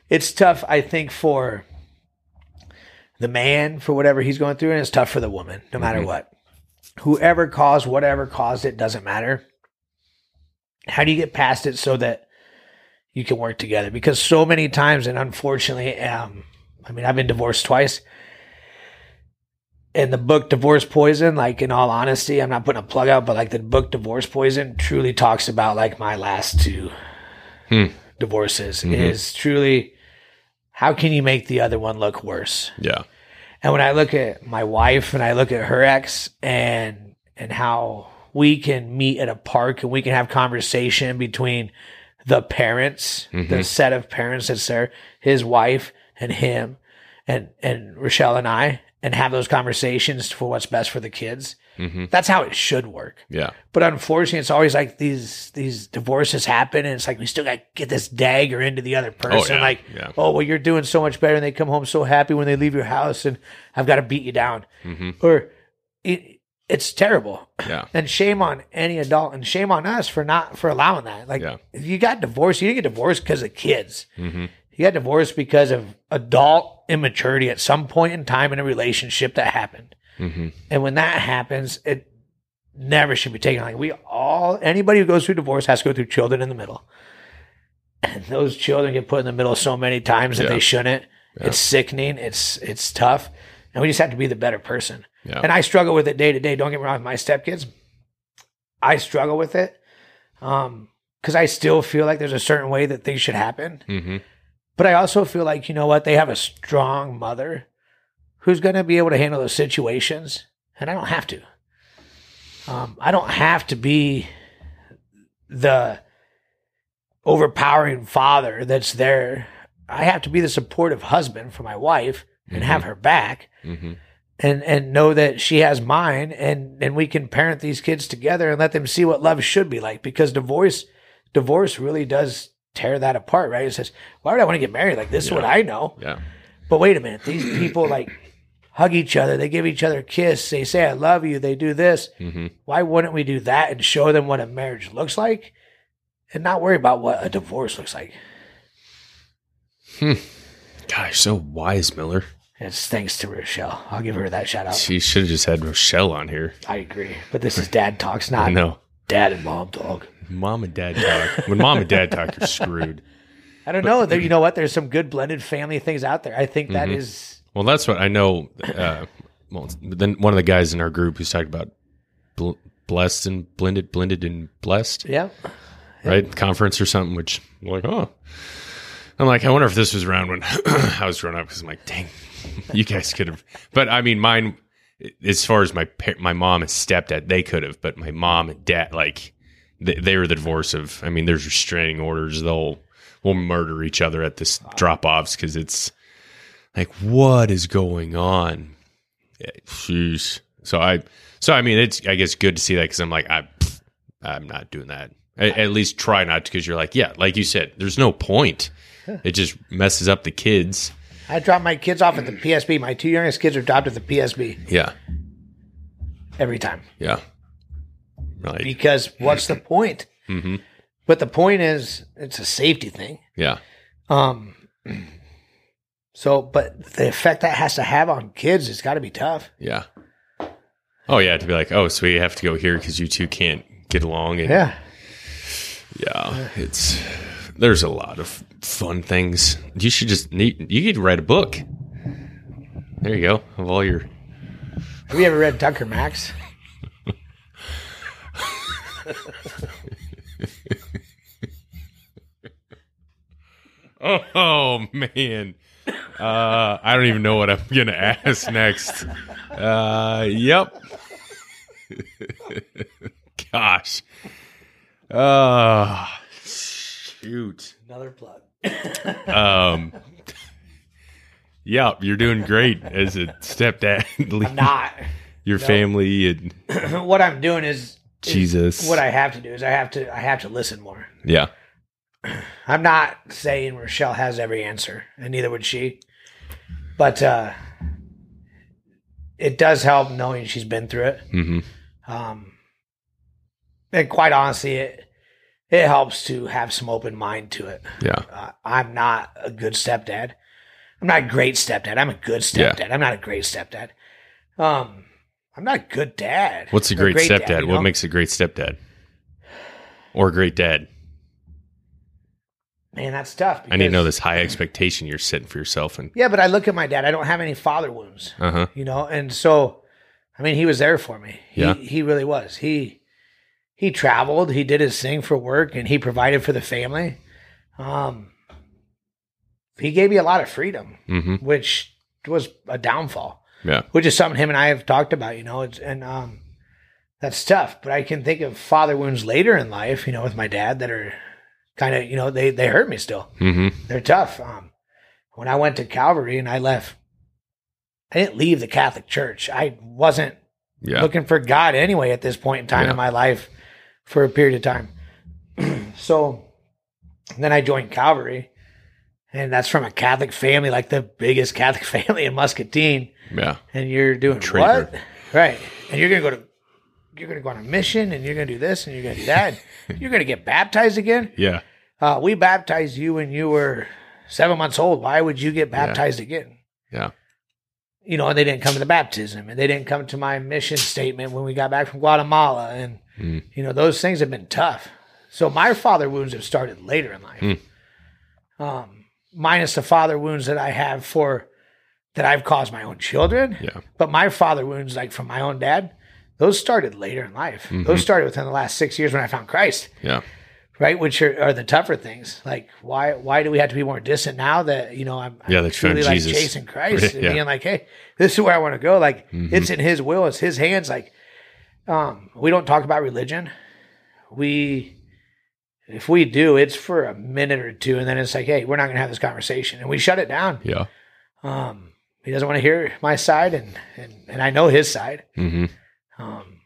It's tough, I think, for the man for whatever he's going through, and it's tough for the woman, no matter what. Whoever caused whatever caused it doesn't matter. How do you get past it so that you can work together? Because so many times, and unfortunately, um, I mean, I've been divorced twice. And the book Divorce Poison, like in all honesty, I'm not putting a plug out, but like the book Divorce Poison truly talks about like my last two Hmm. divorces Mhm. is truly how can you make the other one look worse? yeah, And when I look at my wife and I look at her ex and and how we can meet at a park and we can have conversation between the parents, the Mhm. set of parents that's there, his wife and him and and Rochelle and I, and have those conversations for what's best for the kids. hmm That's how it should work. yeah, But unfortunately, it's always like these these divorces happen, and it's like we still got to get this dagger into the other person. yeah, Like, yeah. oh well, you're doing so much better, and they come home so happy when they leave your house, and I've got to beat you down, hmm or it, it's terrible. yeah, *clears throat* And shame on any adult, and shame on us for not for allowing that. Like, Yeah. if you got divorced, you didn't get divorced because of kids. hmm You got divorced because of adult immaturity at some point in time in a relationship that happened. hmm And when that happens, it never should be taken. Like we all, anybody who goes through divorce has to go through children in the middle. And those children get put in the middle so many times that Yeah. they shouldn't. Yeah. It's sickening. It's it's tough, and we just have to be the better person. Yeah. And I struggle with it day to day. Don't get me wrong, with my stepkids, I struggle with it, um, because I still feel like there's a certain way that things should happen. hmm But I also feel like, you know what, they have a strong mother who's going to be able to handle those situations, and I don't have to. Um, I don't have to be the overpowering father that's there. I have to be the supportive husband for my wife and have her back hmm and and know that she has mine and and we can parent these kids together and let them see what love should be like because divorce divorce really does tear that apart right it says why would i want to get married like this is what i know Yeah. but wait a minute these people like hug each other they give each other a kiss they say i love you they do this hmm why wouldn't we do that and show them what a marriage looks like and not worry about what a divorce looks like Hmm. Gosh, so wise, Miller. it's thanks to rochelle i'll give her that shout out She should have just had Rochelle on here. i agree but this is DADtalks not know. dad and mom talk Mom and dad talk. When mom and dad talk, you're screwed. *laughs* I don't know. There, you know what? There's some good blended family things out there. I think that Mhm. is. Well, that's what I know. Uh, well, then one of the guys in our group who's talked about bl- blessed and blended, blended and blessed, Yeah. right? Conference or something, which I'm like, oh. I'm like, I wonder if this was around when *clears throat* I was growing up because I'm like, dang, *laughs* you guys could have. But I mean, mine, as far as my my mom and stepdad, they could have, but my mom and dad, like, they, they were the divorce of. I mean, there's restraining orders. They'll will murder each other at this drop offs because it's like, what is going on? Yeah, Jeez. So I, so I mean, it's I guess good to see that because I'm like, I, I'm not doing that. At, at least try not because you're like, yeah, like you said, there's no point. It just messes up the kids. I drop my kids off at the PSB. My two youngest kids are dropped at the PSB Yeah, every time. yeah, right. Because what's the point? hmm But the point is, it's a safety thing. Yeah, Um. So, but the effect that has to have on kids it's got to be tough. yeah. Oh yeah, to be like, oh, so we have to go here because you two can't get along, and Yeah. yeah, it's there's a lot of fun things. You should just need you could write a book. There you go. Of all your Have you ever read Tucker Max? *laughs* Oh man. Uh I don't even know what I'm gonna ask next. Uh yep. *laughs* Gosh. Uh shoot. Another plug. Um Yeah, you're doing great as a stepdad. I'm not. Your No. family and *clears throat* what I'm doing is Jesus. What I have to do is I have to I have to listen more. yeah. *clears throat* I'm not saying Rochelle has every answer, and neither would she. But uh, it does help knowing she's been through it. hmm Um, and quite honestly, it it helps to have some open mind to it. Yeah. Uh, I'm not a good stepdad. I'm not a great stepdad. I'm a good Yeah. stepdad. I'm not a great stepdad. Um, I'm not a good dad. What's a I'm great, stepdad? dad, you What makes a great stepdad? Or a great dad? man? That's tough. I need to know this high expectation you're setting for yourself and Yeah, but I look at my dad. I don't have any father wounds. uh huh. you know and so i mean he was there for me he, Yeah. he really was he he traveled he did his thing for work and he provided for the family um he gave me a lot of freedom hmm which was a downfall Yeah. which is something him and i have talked about you know it's and um that's tough but i can think of father wounds later in life you know with my dad that are kind of you know they they hurt me still Mm-hmm. they're tough. Um, when I went to Calvary and I left, I didn't leave the Catholic Church. I wasn't Yeah. looking for God anyway at this point in time Yeah. in my life for a period of time. *clears throat* so then I joined Calvary, and that's from a Catholic family, like the biggest Catholic *laughs* family in Muscatine. yeah. And you're doing Traitor. what? Right. And you're gonna go to you're gonna go on a mission, and you're gonna do this, and you're gonna do that. *laughs* you're gonna get baptized again. Yeah. Uh, we baptized you when you were seven months old. Why would you get baptized again? Yeah. You know, and they didn't come to the baptism and they didn't come to my mission statement when we got back from Guatemala. And, Mm. you know, those things have been tough. So my father wounds have started later in life. Mm. Um, minus the father wounds that I have for that I've caused my own children. Yeah. But my father wounds, like from my own dad, those started later in life. Mm-hmm. Those started within the last six years when I found Christ Yeah. right? Which are, are the tougher things. Like why why do we have to be more distant now that you know I'm Yeah, you truly like Jesus. chasing Christ *laughs* and Yeah. being like, hey, this is where I want to go. Like Mhm. it's in His will, it's His hands. Like um, we don't talk about religion. We if we do, it's for a minute or two, and then it's like, hey, we're not going to have this conversation, and we shut it down. Yeah. Um, he doesn't want to hear my side, and and and I know his side. hmm Um,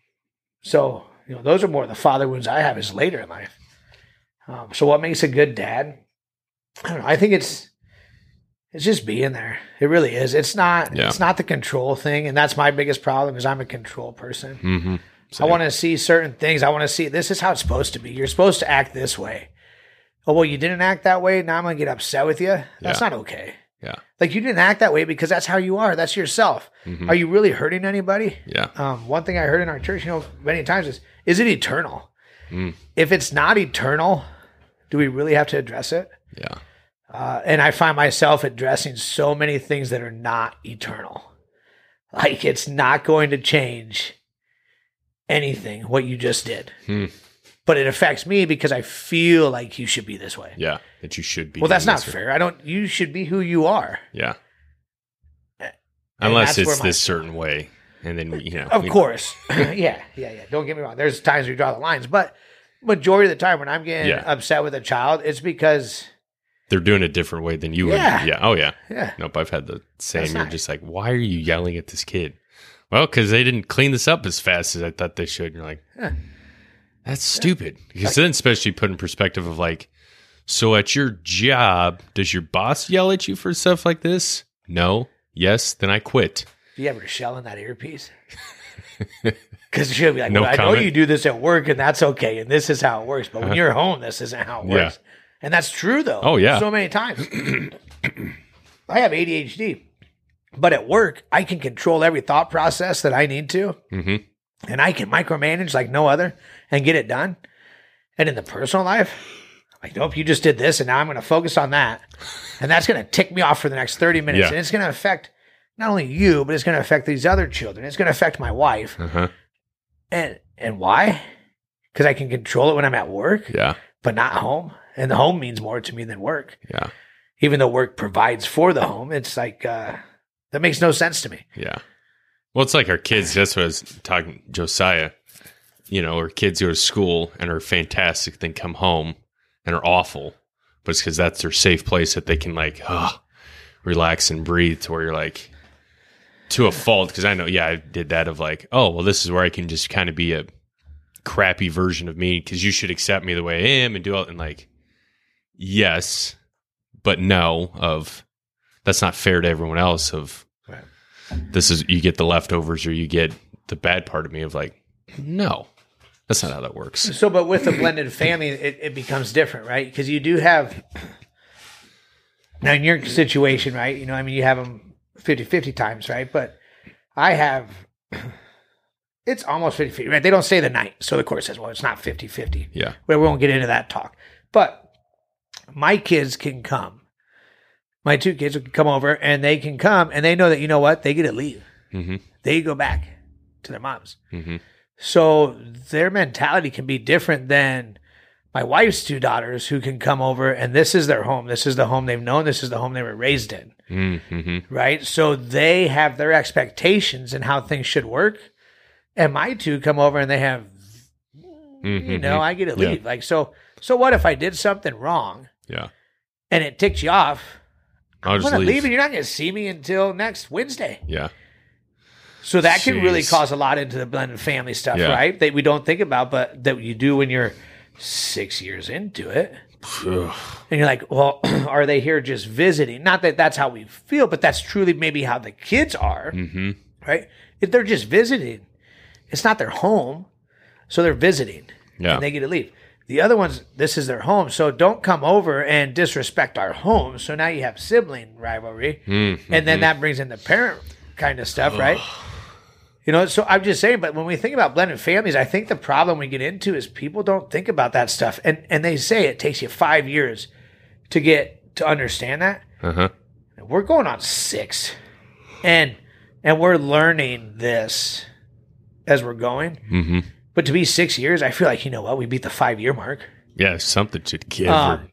so you know, those are more the father wounds I have is later in life. Um, so what makes a good dad? I don't know. I think it's it's just being there. It really is. It's not. Yeah. It's not the control thing, and that's my biggest problem. Is I'm a control person. Hmm I want to see certain things. I want to see this is how it's supposed to be. You're supposed to act this way. Oh well, you didn't act that way. Now I'm gonna get upset with you. That's Yeah. not okay. Yeah. Like you didn't act that way because that's how you are. That's yourself. Mhm. Are you really hurting anybody? Yeah. Um, one thing I heard in our church, you know, many times is, is it eternal? Mm. If it's not eternal, do we really have to address it? Yeah. Uh, and I find myself addressing so many things that are not eternal. Like it's not going to change anything what you just did, Hmm. but it affects me because I feel like you should be this way. Yeah. That you should be. Well, that's not fair. I don't. You should be who you are. Yeah. And Unless it's this certain way, and then you know. Of course. *clears throat* yeah, yeah, yeah. Don't get me wrong. There's times we draw the lines, but majority of the time when I'm getting Yeah. upset with a child, it's because they're doing it a different way than you Yeah. would. Yeah. Oh yeah. yeah, Nope. I've had the same. That's You're not- just like, why are you yelling at this kid? Well, because they didn't clean this up as fast as I thought they should. And you're like, that's stupid. Because then, especially put in perspective of like, so at your job, does your boss yell at you for stuff like this? No. Yes. Then I quit. do you ever shell in that earpiece? *laughs* Because she'll be like, No well, I know comment. you do this at work, and that's okay, and this is how it works. But when Uh-huh. you're home, this isn't how it Yeah. works, and that's true though. Oh, yeah. so many times. *clears throat* I have ADHD, but at work, I can control every thought process that I need to. hmm and I can micromanage like no other and get it done. And in the personal life, I'm like, nope, you just did this, and now I'm going to focus on that, and that's going to tick me off for the next 30 minutes, Yeah. and it's going to affect not only you, but it's going to affect these other children. It's going to affect my wife, Uh-huh. and and why? Because I can control it when I'm at work, Yeah. but not home, and the home means more to me than work. Yeah. Even though work provides for the home, it's like uh, that makes no sense to me. Yeah. Well, it's like our kids. That's what I was talking Josiah. You know, our kids go to school and are fantastic, then come home and are awful. But it's because that's their safe place that they can like, oh, relax and breathe to where you're like to a fault because I know yeah I did that of like oh well this is where I can just kind of be a crappy version of me because you should accept me the way I am and do it and like yes but no of that's not fair to everyone else of. This is you get the leftovers or you get the bad part of me of like no that's not how that works So, but with a blended family, it, it becomes different, right? Because you do have, now in your situation, right? You know, I mean, you have them 50 50 times, right? But I have, *clears throat* it's almost 50 50, right? They don't say the night. So the court says, well, it's not 50 50. yeah We won't get into that talk. But my kids can come. My two kids can come over and they can come and they know that, you know what? They get to leave. hmm They go back to their moms. hmm So their mentality can be different than my wife's two daughters who can come over and this is their home. This is the home they've known. This is the home they were raised in. hmm Right. So they have their expectations and how things should work. And my two come over and they have, you know, I get to Mm-hmm. Yeah. leave. Like, so, so what if I did something wrong yeah and it ticked you off? I'll I'm just leave. leave and you're not going to see me until next Wednesday. yeah So that can really cause a lot into the blended family stuff, Yeah. right? That we don't think about, but that you do when you're six years into it. *sighs* And you're like, well, *clears throat* are they here just visiting? Not that that's how we feel, but that's truly maybe how the kids are, hmm right? If they're just visiting, it's not their home. So they're visiting yeah and they get to leave. The other ones, this is their home. So don't come over and disrespect our home. So now you have sibling rivalry. Mhm. And then that brings in the parent kind of stuff, right? You know, so I'm just saying, but when we think about blended families, I think the problem we get into is people don't think about that stuff. And and they say it takes you five years to get to understand that. uh-huh We're going on six. And and we're learning this as we're going. hmm But to be six years, I feel like, you know what, we beat the five year mark. yeah something should give Um,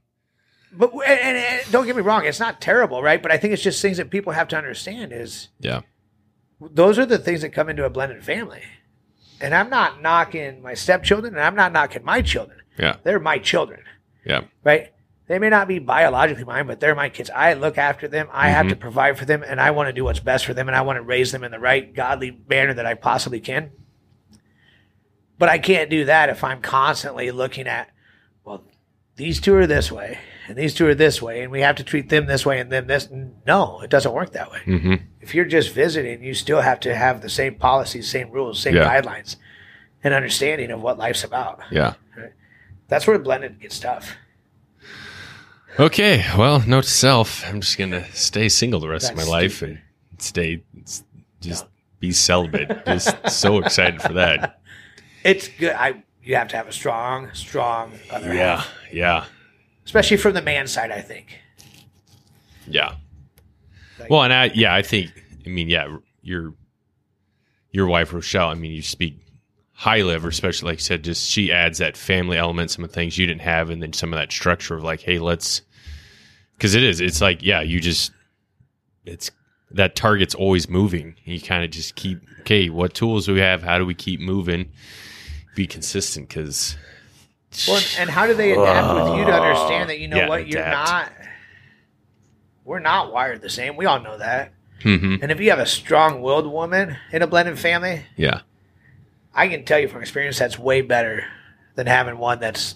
But and, and, and don't get me wrong, it's not terrible, right? But I think it's just things that people have to understand is yeah those are the things that come into a blended family. And I'm not knocking my stepchildren and I'm not knocking my children. yeah They're my children, yeah right? They may not be biologically mine, but they're my kids. I look after them. I have to provide for them and I want to do what's best for them and I want to raise them in the right godly manner that I possibly can. But I can't do that if I'm constantly looking at, well, these two are this way and these two are this way and we have to treat them this way and them this. No, it doesn't work that way hmm if you're just visiting, you still have to have the same policies, same rules, same Yeah. guidelines, and understanding of what life's about. yeah That's where blended gets tough. Okay, well, note to self: I'm just gonna stay single the rest of That's my life and stay, just be celibate. just so excited for that. *laughs* It's good. I you have to have a strong, strong other Yeah, half, yeah, especially from the man side. I think. yeah. Like- Well, and I, yeah, I think, I mean, yeah, your your wife Rochelle. I mean, you speak highly of her, especially like you said. Just she adds that family element, some of the things you didn't have, and then some of that structure of like, hey, let's, because it is. It's like, yeah, you just, it's that target's always moving. You kind of just keep, okay, what tools do we have? How do we keep moving? Be consistent because Well, and how do they adapt with you to understand that you know Yeah, what you're not? We're not wired the same. We all know that. hmm And if you have a strong-willed woman in a blended family, yeah, I can tell you from experience that's way better than having one that's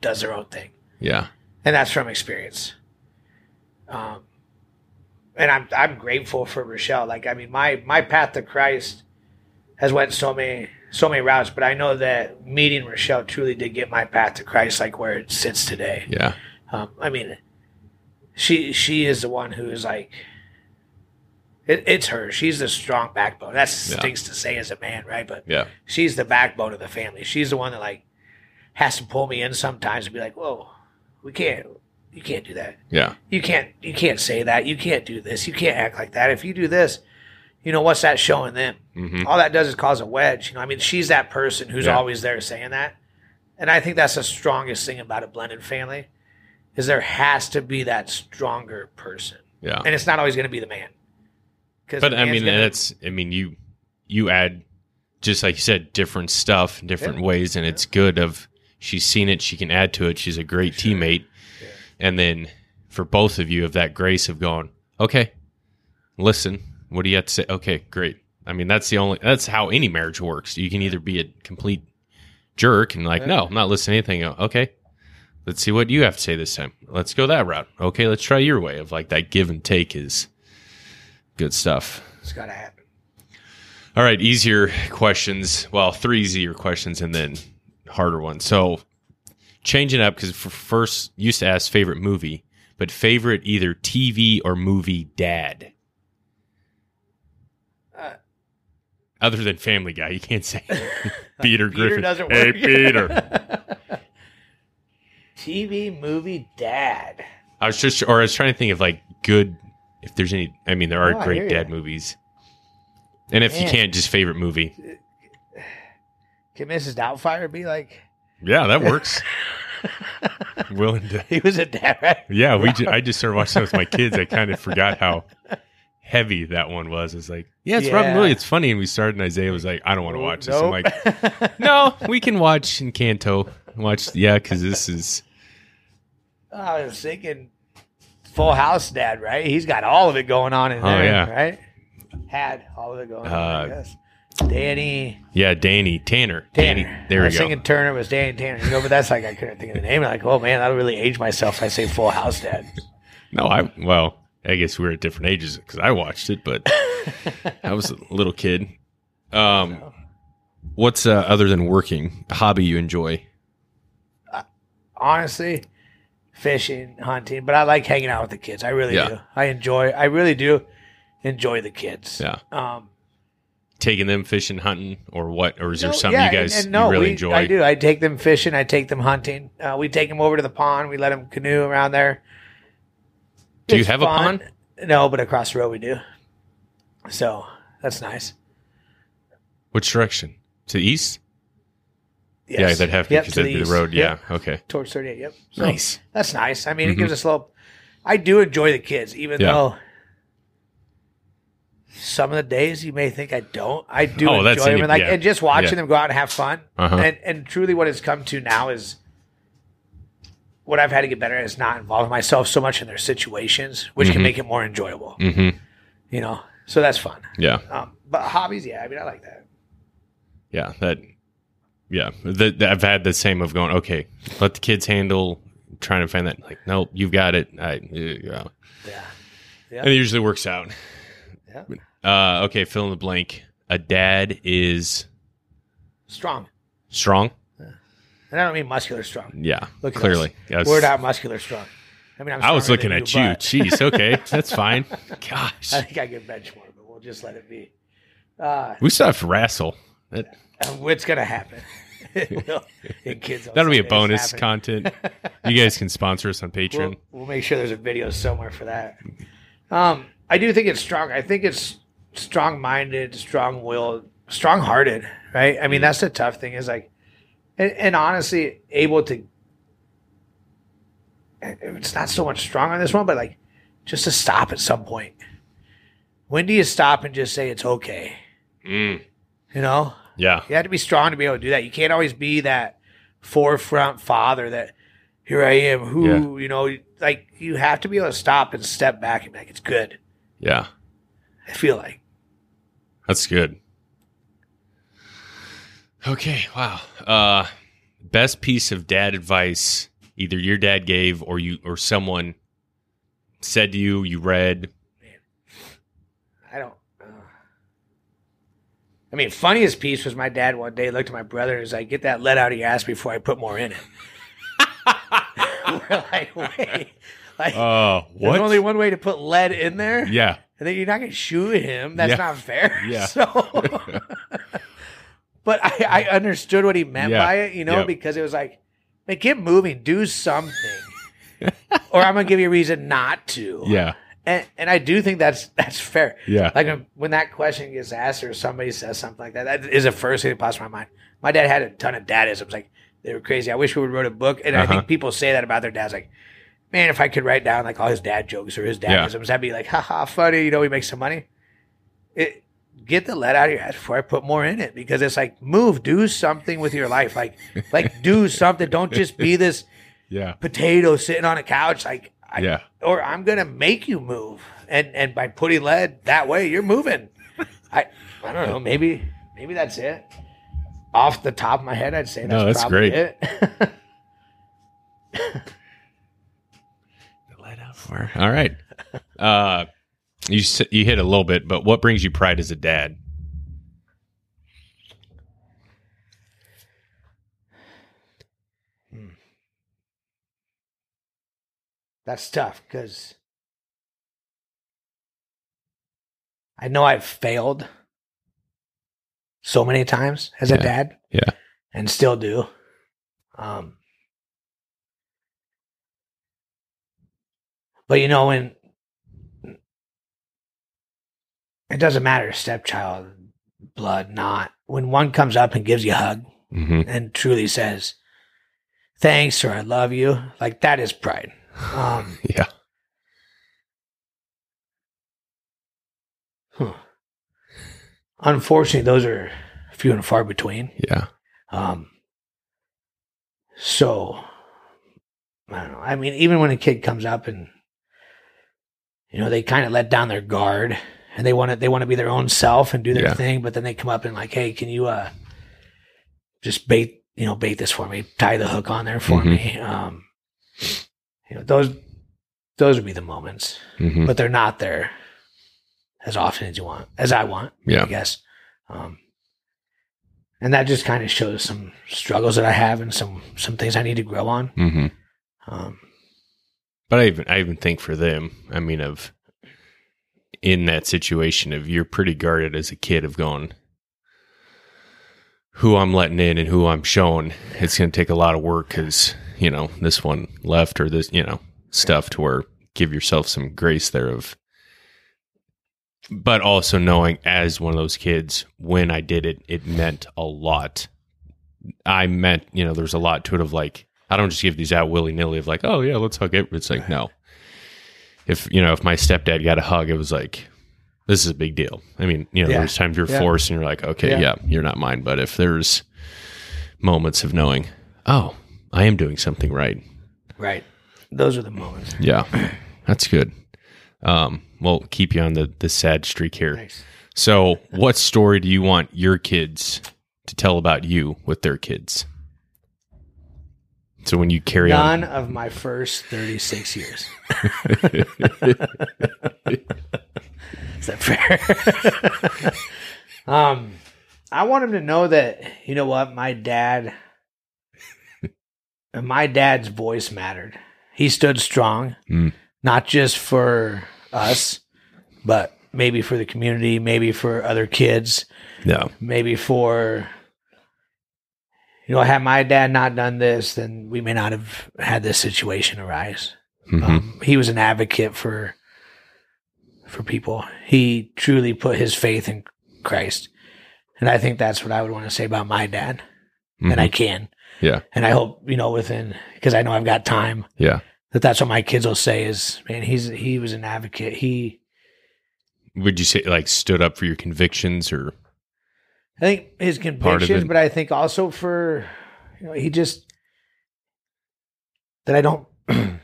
does their own thing. yeah, and that's from experience. Um, and I'm I'm grateful for Rochelle. Like I mean, my my path to Christ has went so many so many routes, but I know that meeting Rochelle truly did get my path to Christ like where it sits today. yeah, Um, I mean, she she is the one who is like. It, it's her. She's the strong backbone. That Yeah. stinks to say as a man, right? But yeah, she's the backbone of the family. She's the one that like has to pull me in sometimes and be like, "Whoa, we can't, you can't do that. yeah, You can't, you can't say that. You can't do this. You can't act like that. If you do this, you know what's that showing them? hmm All that does is cause a wedge. You know, I mean, she's that person who's Yeah. always there saying that, and I think that's the strongest thing about a blended family is there has to be that stronger person, yeah. and it's not always going to be the man. But the I mean, gonna- that's I mean, you you add just like you said, different stuff, different ways, and it's good. Of she's seen it, she can add to it. She's a great teammate, and then for both of you, of that grace of going, Okay. Listen. What do you have to say? Okay, great. I mean, that's the only that's how any marriage works. You can either be a complete jerk and like, no, I'm not listening to anything. Okay. Let's see what you have to say this time. Let's go that route. Okay, let's try your way of like that give and take is good stuff. It's got to happen. All right, easier questions. Well, three easier questions and then harder ones. So changing up because first used to ask favorite movie, but favorite either TV or movie dad. Uh, Other than Family Guy, you can't say *laughs* Peter Griffin. Peter hey. Peter. TV movie dad. I was just, or I was trying to think of like good, if there's any. I mean, there are Oh, great dad movies. And if you can't, just favorite movie. *sighs* Can Mrs. Doubtfire be like? Yeah, that works. *laughs* Willing to. He was a dad, right? Yeah, we. *laughs* Ju- I just started watching that with my kids. I kind of forgot how heavy that one was. It's like, yeah, it's Robin Williams. It's funny. And we started, and Isaiah was like, I don't want to watch this. I'm like, *laughs* no, we can watch Encanto. Watch, yeah, because this is. I was thinking Full House dad, right? He's got all of it going on in Oh, there, yeah. right? Had all of it going on, Uh, I guess. Danny Yeah, Danny Tanner. Tanner. Danny. There I we was go. thinking Turner was Danny Tanner. You know, but that's like I couldn't think of the name. I'm Like, oh man, that'll really age myself if I say Full House dad. No, I well, I guess we were at different ages because I watched it, but *laughs* I was a little kid. Um, what's uh, other than working a hobby you enjoy? Honestly, fishing, hunting, but I like hanging out with the kids. I really Yeah. do. I enjoy. I really do enjoy the kids. Yeah, Um, taking them fishing, hunting, or what? Or is there No, something yeah, you guys and, and you really we- enjoy? I do. I take them fishing. I take them hunting. Uh, we take them over to the pond. We let them canoe around there. Do you have a pond? No, but across the road we do. So that's nice. Which direction? To the east? Yeah, Yes. that'd have to Yep, because to that'd be the road. Yep, Yeah, okay, towards 38. Yep. So nice. That's nice. I mean, it gives us a little. I do enjoy the kids, even Yeah. though some of the days you may think I don't. I do Oh, enjoy them, and like yeah. and just watching Yeah. them go out and have fun. Uh-huh. And and truly, what it's come to now is what I've had to get better at is not involving myself so much in their situations, which Mhm. can make it more enjoyable. Mm-hmm. You know, so that's fun. Yeah, Um, but hobbies, yeah, I mean, I like that. yeah. That. Yeah, that that- I've had the same of going. Okay, let the kids handle trying to find that. Like, nope, you've got it. I, yeah. Yeah, And it usually works out. yeah, Uh, okay, fill in the blank. A dad is strong. strong. And I don't mean muscular strong. Yeah, Look clearly. Yes. We're not muscular strong. I mean, I'm I was looking at you. but Jeez. *laughs* Okay, that's fine. Gosh, I think I can bench more, but we'll just let it be. Uh, we still have to wrestle. What's gonna happen? *laughs* It will. Kids that'll be a bonus content. *laughs* You guys can sponsor us on We'll, Patreon. we'll make sure there's a video somewhere for that. Um, I do think it's strong. I think it's strong-minded, strong-willed, strong-hearted. Right? I Mm-hmm. mean, that's the tough thing. Is like, and, and honestly, able to. It's not so much strong on this one, but like, just to stop at some point. When do you stop and just say it's okay? Mm, You know, yeah, you have to be strong to be able to do that. You can't always be that forefront father that here I am, who, you know, like you have to be able to stop and step back and be like, it's good. yeah. I feel like. That's good. Okay, wow. Uh best piece of dad advice either your dad gave or you or someone said to you, you read. I don't. Uh, I mean, funniest piece was my dad one day looked at my brother and was like, get that lead out of your ass before I put more in it. *laughs* We're like, wait. Like, *laughs* Uh there's only one way to put lead in there? yeah. And then you're not going to shoot him. That's Yeah. not fair. Yeah. *laughs* So, but I, I understood what he meant Yeah. by it, you know, Yep. because it was like, man, get moving, do something, *laughs* or I'm gonna give you a reason not to. Yeah. And and I do think that's that's fair. Yeah. Like when, that question gets asked or somebody says something like that, that is the first thing that pops in my mind. My dad had a ton of dadisms. Like they were crazy. I wish we would wrote a book. And I Uh-huh. think people say that about their dads. Like, man, if I could write down like all his dad jokes or his Yeah. dadisms, that'd be like, haha, funny. You know, we make some money. It get the lead out of your ass before I put more in it because it's like move, do something with your life. Like, like do *laughs* something. Don't just be this Yeah. potato sitting on a couch. Like I, Yeah. or I'm gonna make you move. And and by putting lead that way, you're moving. *laughs* I I don't know. Maybe maybe that's it. Off the top of my head, I'd say that's, No, that's probably great. it. *laughs* Light out fire. All right. Uh, you you hit a little bit, but what brings you pride as a dad? that's tough because I know I've failed so many times as a dad. Yeah. And still do. Um But you know when it doesn't matter stepchild, blood, not. When one comes up and gives you a hug Mm-hmm. and truly says thanks or I love you, like that is pride. Um *laughs* Yeah. Huh. Unfortunately, those are few and far between. Yeah. Um, so I don't know. I mean, even when a kid comes up and you know they kind of let down their guard and they want to they want to be their own self and do their Yeah. thing, but then they come up and like, hey, can you uh just bait you know bait this for me, tie the hook on there for Mhm. me. Um, you know those those would be the moments, hmm but they're not there as often as you want, as I want. Yeah, I guess. Um, and that just kind of shows some struggles that I have and some some things I need to grow on. hmm Um, But I even I even think for them, I mean, of in that situation of you're pretty guarded as a kid of going who I'm letting in and who I'm showing. It's going to take a lot of work because you know this one left or this you know stuff to where give yourself some grace there of. But also knowing as one of those kids, when I did it, it meant a lot. I meant, you know, there's a lot to it of like, I don't just give these out willy nilly of like, oh yeah, let's hug it. It's like, no. If you know, if my stepdad got a hug, it was like, this is a big deal. I mean, you know, Yeah. there's times you're Yeah. forced and you're like, okay, Yeah. yeah, you're not mine. But if there's moments of knowing, oh, I am doing something right. right. Those are the moments. Yeah, *clears throat* that's good. Um, we'll keep you on the the sad streak here. Thanks. So, what story do you want your kids to tell about you with their kids? So when you carry None on, of my first 36 years. *laughs* Is that fair? *laughs* um, I want him to know that, you know what, my dad, my dad's voice mattered. He stood strong, Mm. not just for us, but maybe for the community, maybe for other kids, no, maybe for you know had my dad not done this then we may not have had this situation arise. Mhm. um, he was an advocate for for people. He truly put his faith in christ. And i think that's what i would want to say about my dad. Mhm. and i can. Yeah, and i hope you know within because i know i've got time yeah. that that's what my kids will say is man he's he was an advocate. He Would you say like stood up for your convictions or I think his convictions, but I think also for you know he just that I don't. *clears throat* I'm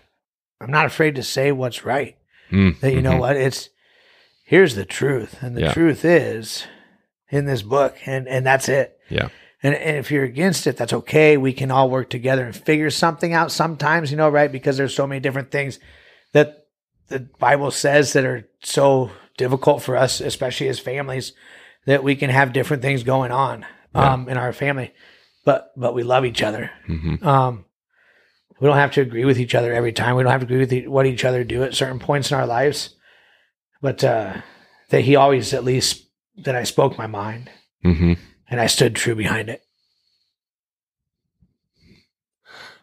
not afraid to say what's right. Mm, That you know mhm. what it's. Here's the truth, and the Yeah. truth is in this book, and and that's it. Yeah. And, and if you're against it, that's okay. We can all work together and figure something out. Sometimes, you know, right? Because there's so many different things that the Bible says that are so difficult for us, especially as families, that we can have different things going on Yeah. um, in our family, but but we love each other. Mhm. Um, we don't have to agree with each other every time. We don't have to agree with e- what each other do at certain points in our lives, but uh, that he always at least that I spoke my mind Mhm. and I stood true behind it.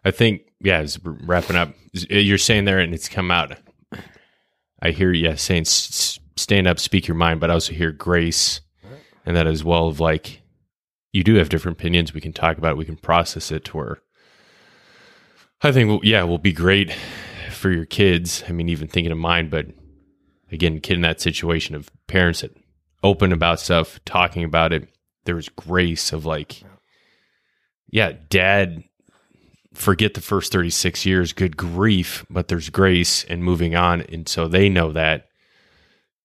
I think, yeah, wrapping up, you're saying there, and it's come out. I hear you yeah, saying stand up, speak your mind, but I also hear grace, and that as well of like you do have different opinions. We can talk about it. We can process it to where I think, well, yeah, will be great for your kids. I mean, even thinking of mine, but again, kid in that situation of parents that open about stuff, talking about it. There was grace of like, yeah, dad forget the first 36 years, good grief, but there's grace and moving on. And so they know that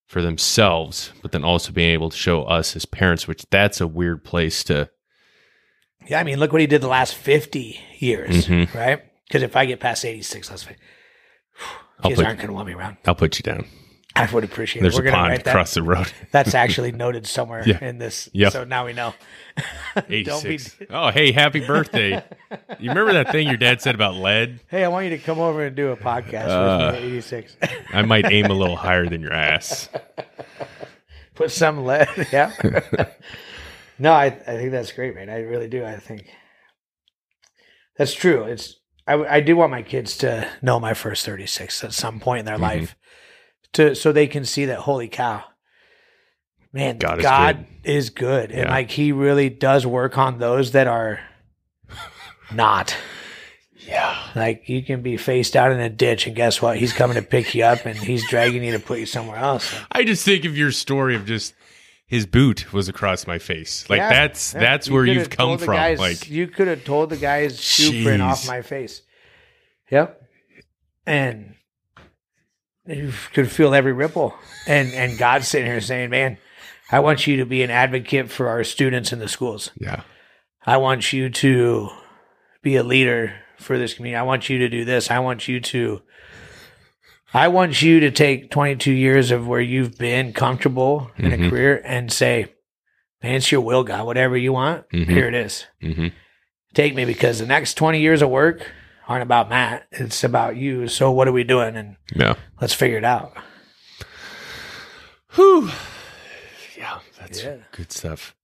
for themselves, but then also being able to show us as parents, which that's a weird place to. Yeah, I mean, look what he did the last 50 years, Mhm. right? Because if I get past 86, let's *sighs* I'll kids put, aren't going to want me around. I'll put you down. I would appreciate There's it. We're a pond write that. across the road. *laughs* That's *laughs* actually noted somewhere Yeah. in this. Yep. So now we know. *laughs* Don't be. 86. oh, hey, happy birthday. you remember that thing your dad said about lead? Hey, I want you to come over and do a podcast Uh. with me at 86. I might aim a little higher than your ass. Put some lead. Yeah. no, I, I think that's great, man. I really do. I think that's true. It's I, I do want my kids to know my first 36 at some point in their Mhm. life to so they can see that holy cow. Man, God God, is is good. And Yeah. like he really does work on those that are not. Yeah. Like you can be faced out in a ditch and guess what? He's coming to pick you up and he's dragging you to put you somewhere else. I just think of your story of just his boot was across my face. Like Yeah, that's yeah. that's You where you've come from. guy's- like you could have told the guy's shoe print off my face. Yep, and you could feel every ripple. And and God's sitting here saying, "Man, I want you to be an advocate for our students in the schools. yeah. I want you to be a leader for this community. I want you to do this. I want you to." I want you to take 22 years of where you've been comfortable in Mhm. a career and say, man, it's your will, God. Whatever you want, Mhm. here it is hmm take me because the next 20 years of work aren't about Matt. It's about you. So what are we doing? And Yeah. let's figure it out. Whew. Yeah, that's Yeah. good stuff.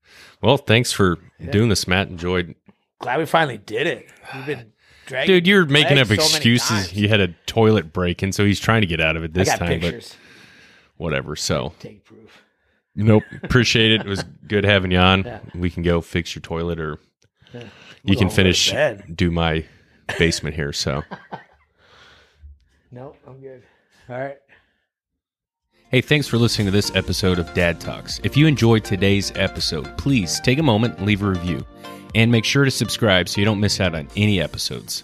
Well, thanks for Yeah. doing this, Matt. Enjoyed. Glad we finally did it. We've been dragging. Dude, you're making up so excuses. You had a toilet break, and so he's trying to get out of it this time, pictures. but whatever. So, Take proof. nope. Appreciate it. It was *laughs* good having you on. Yeah. We can go fix your toilet, or you can finish do my basement here. So, No, I'm good. All right. hey, thanks for listening to this episode of DADtalks. If you enjoyed today's episode, please take a moment and leave a review, and make sure to subscribe so you don't miss out on any episodes.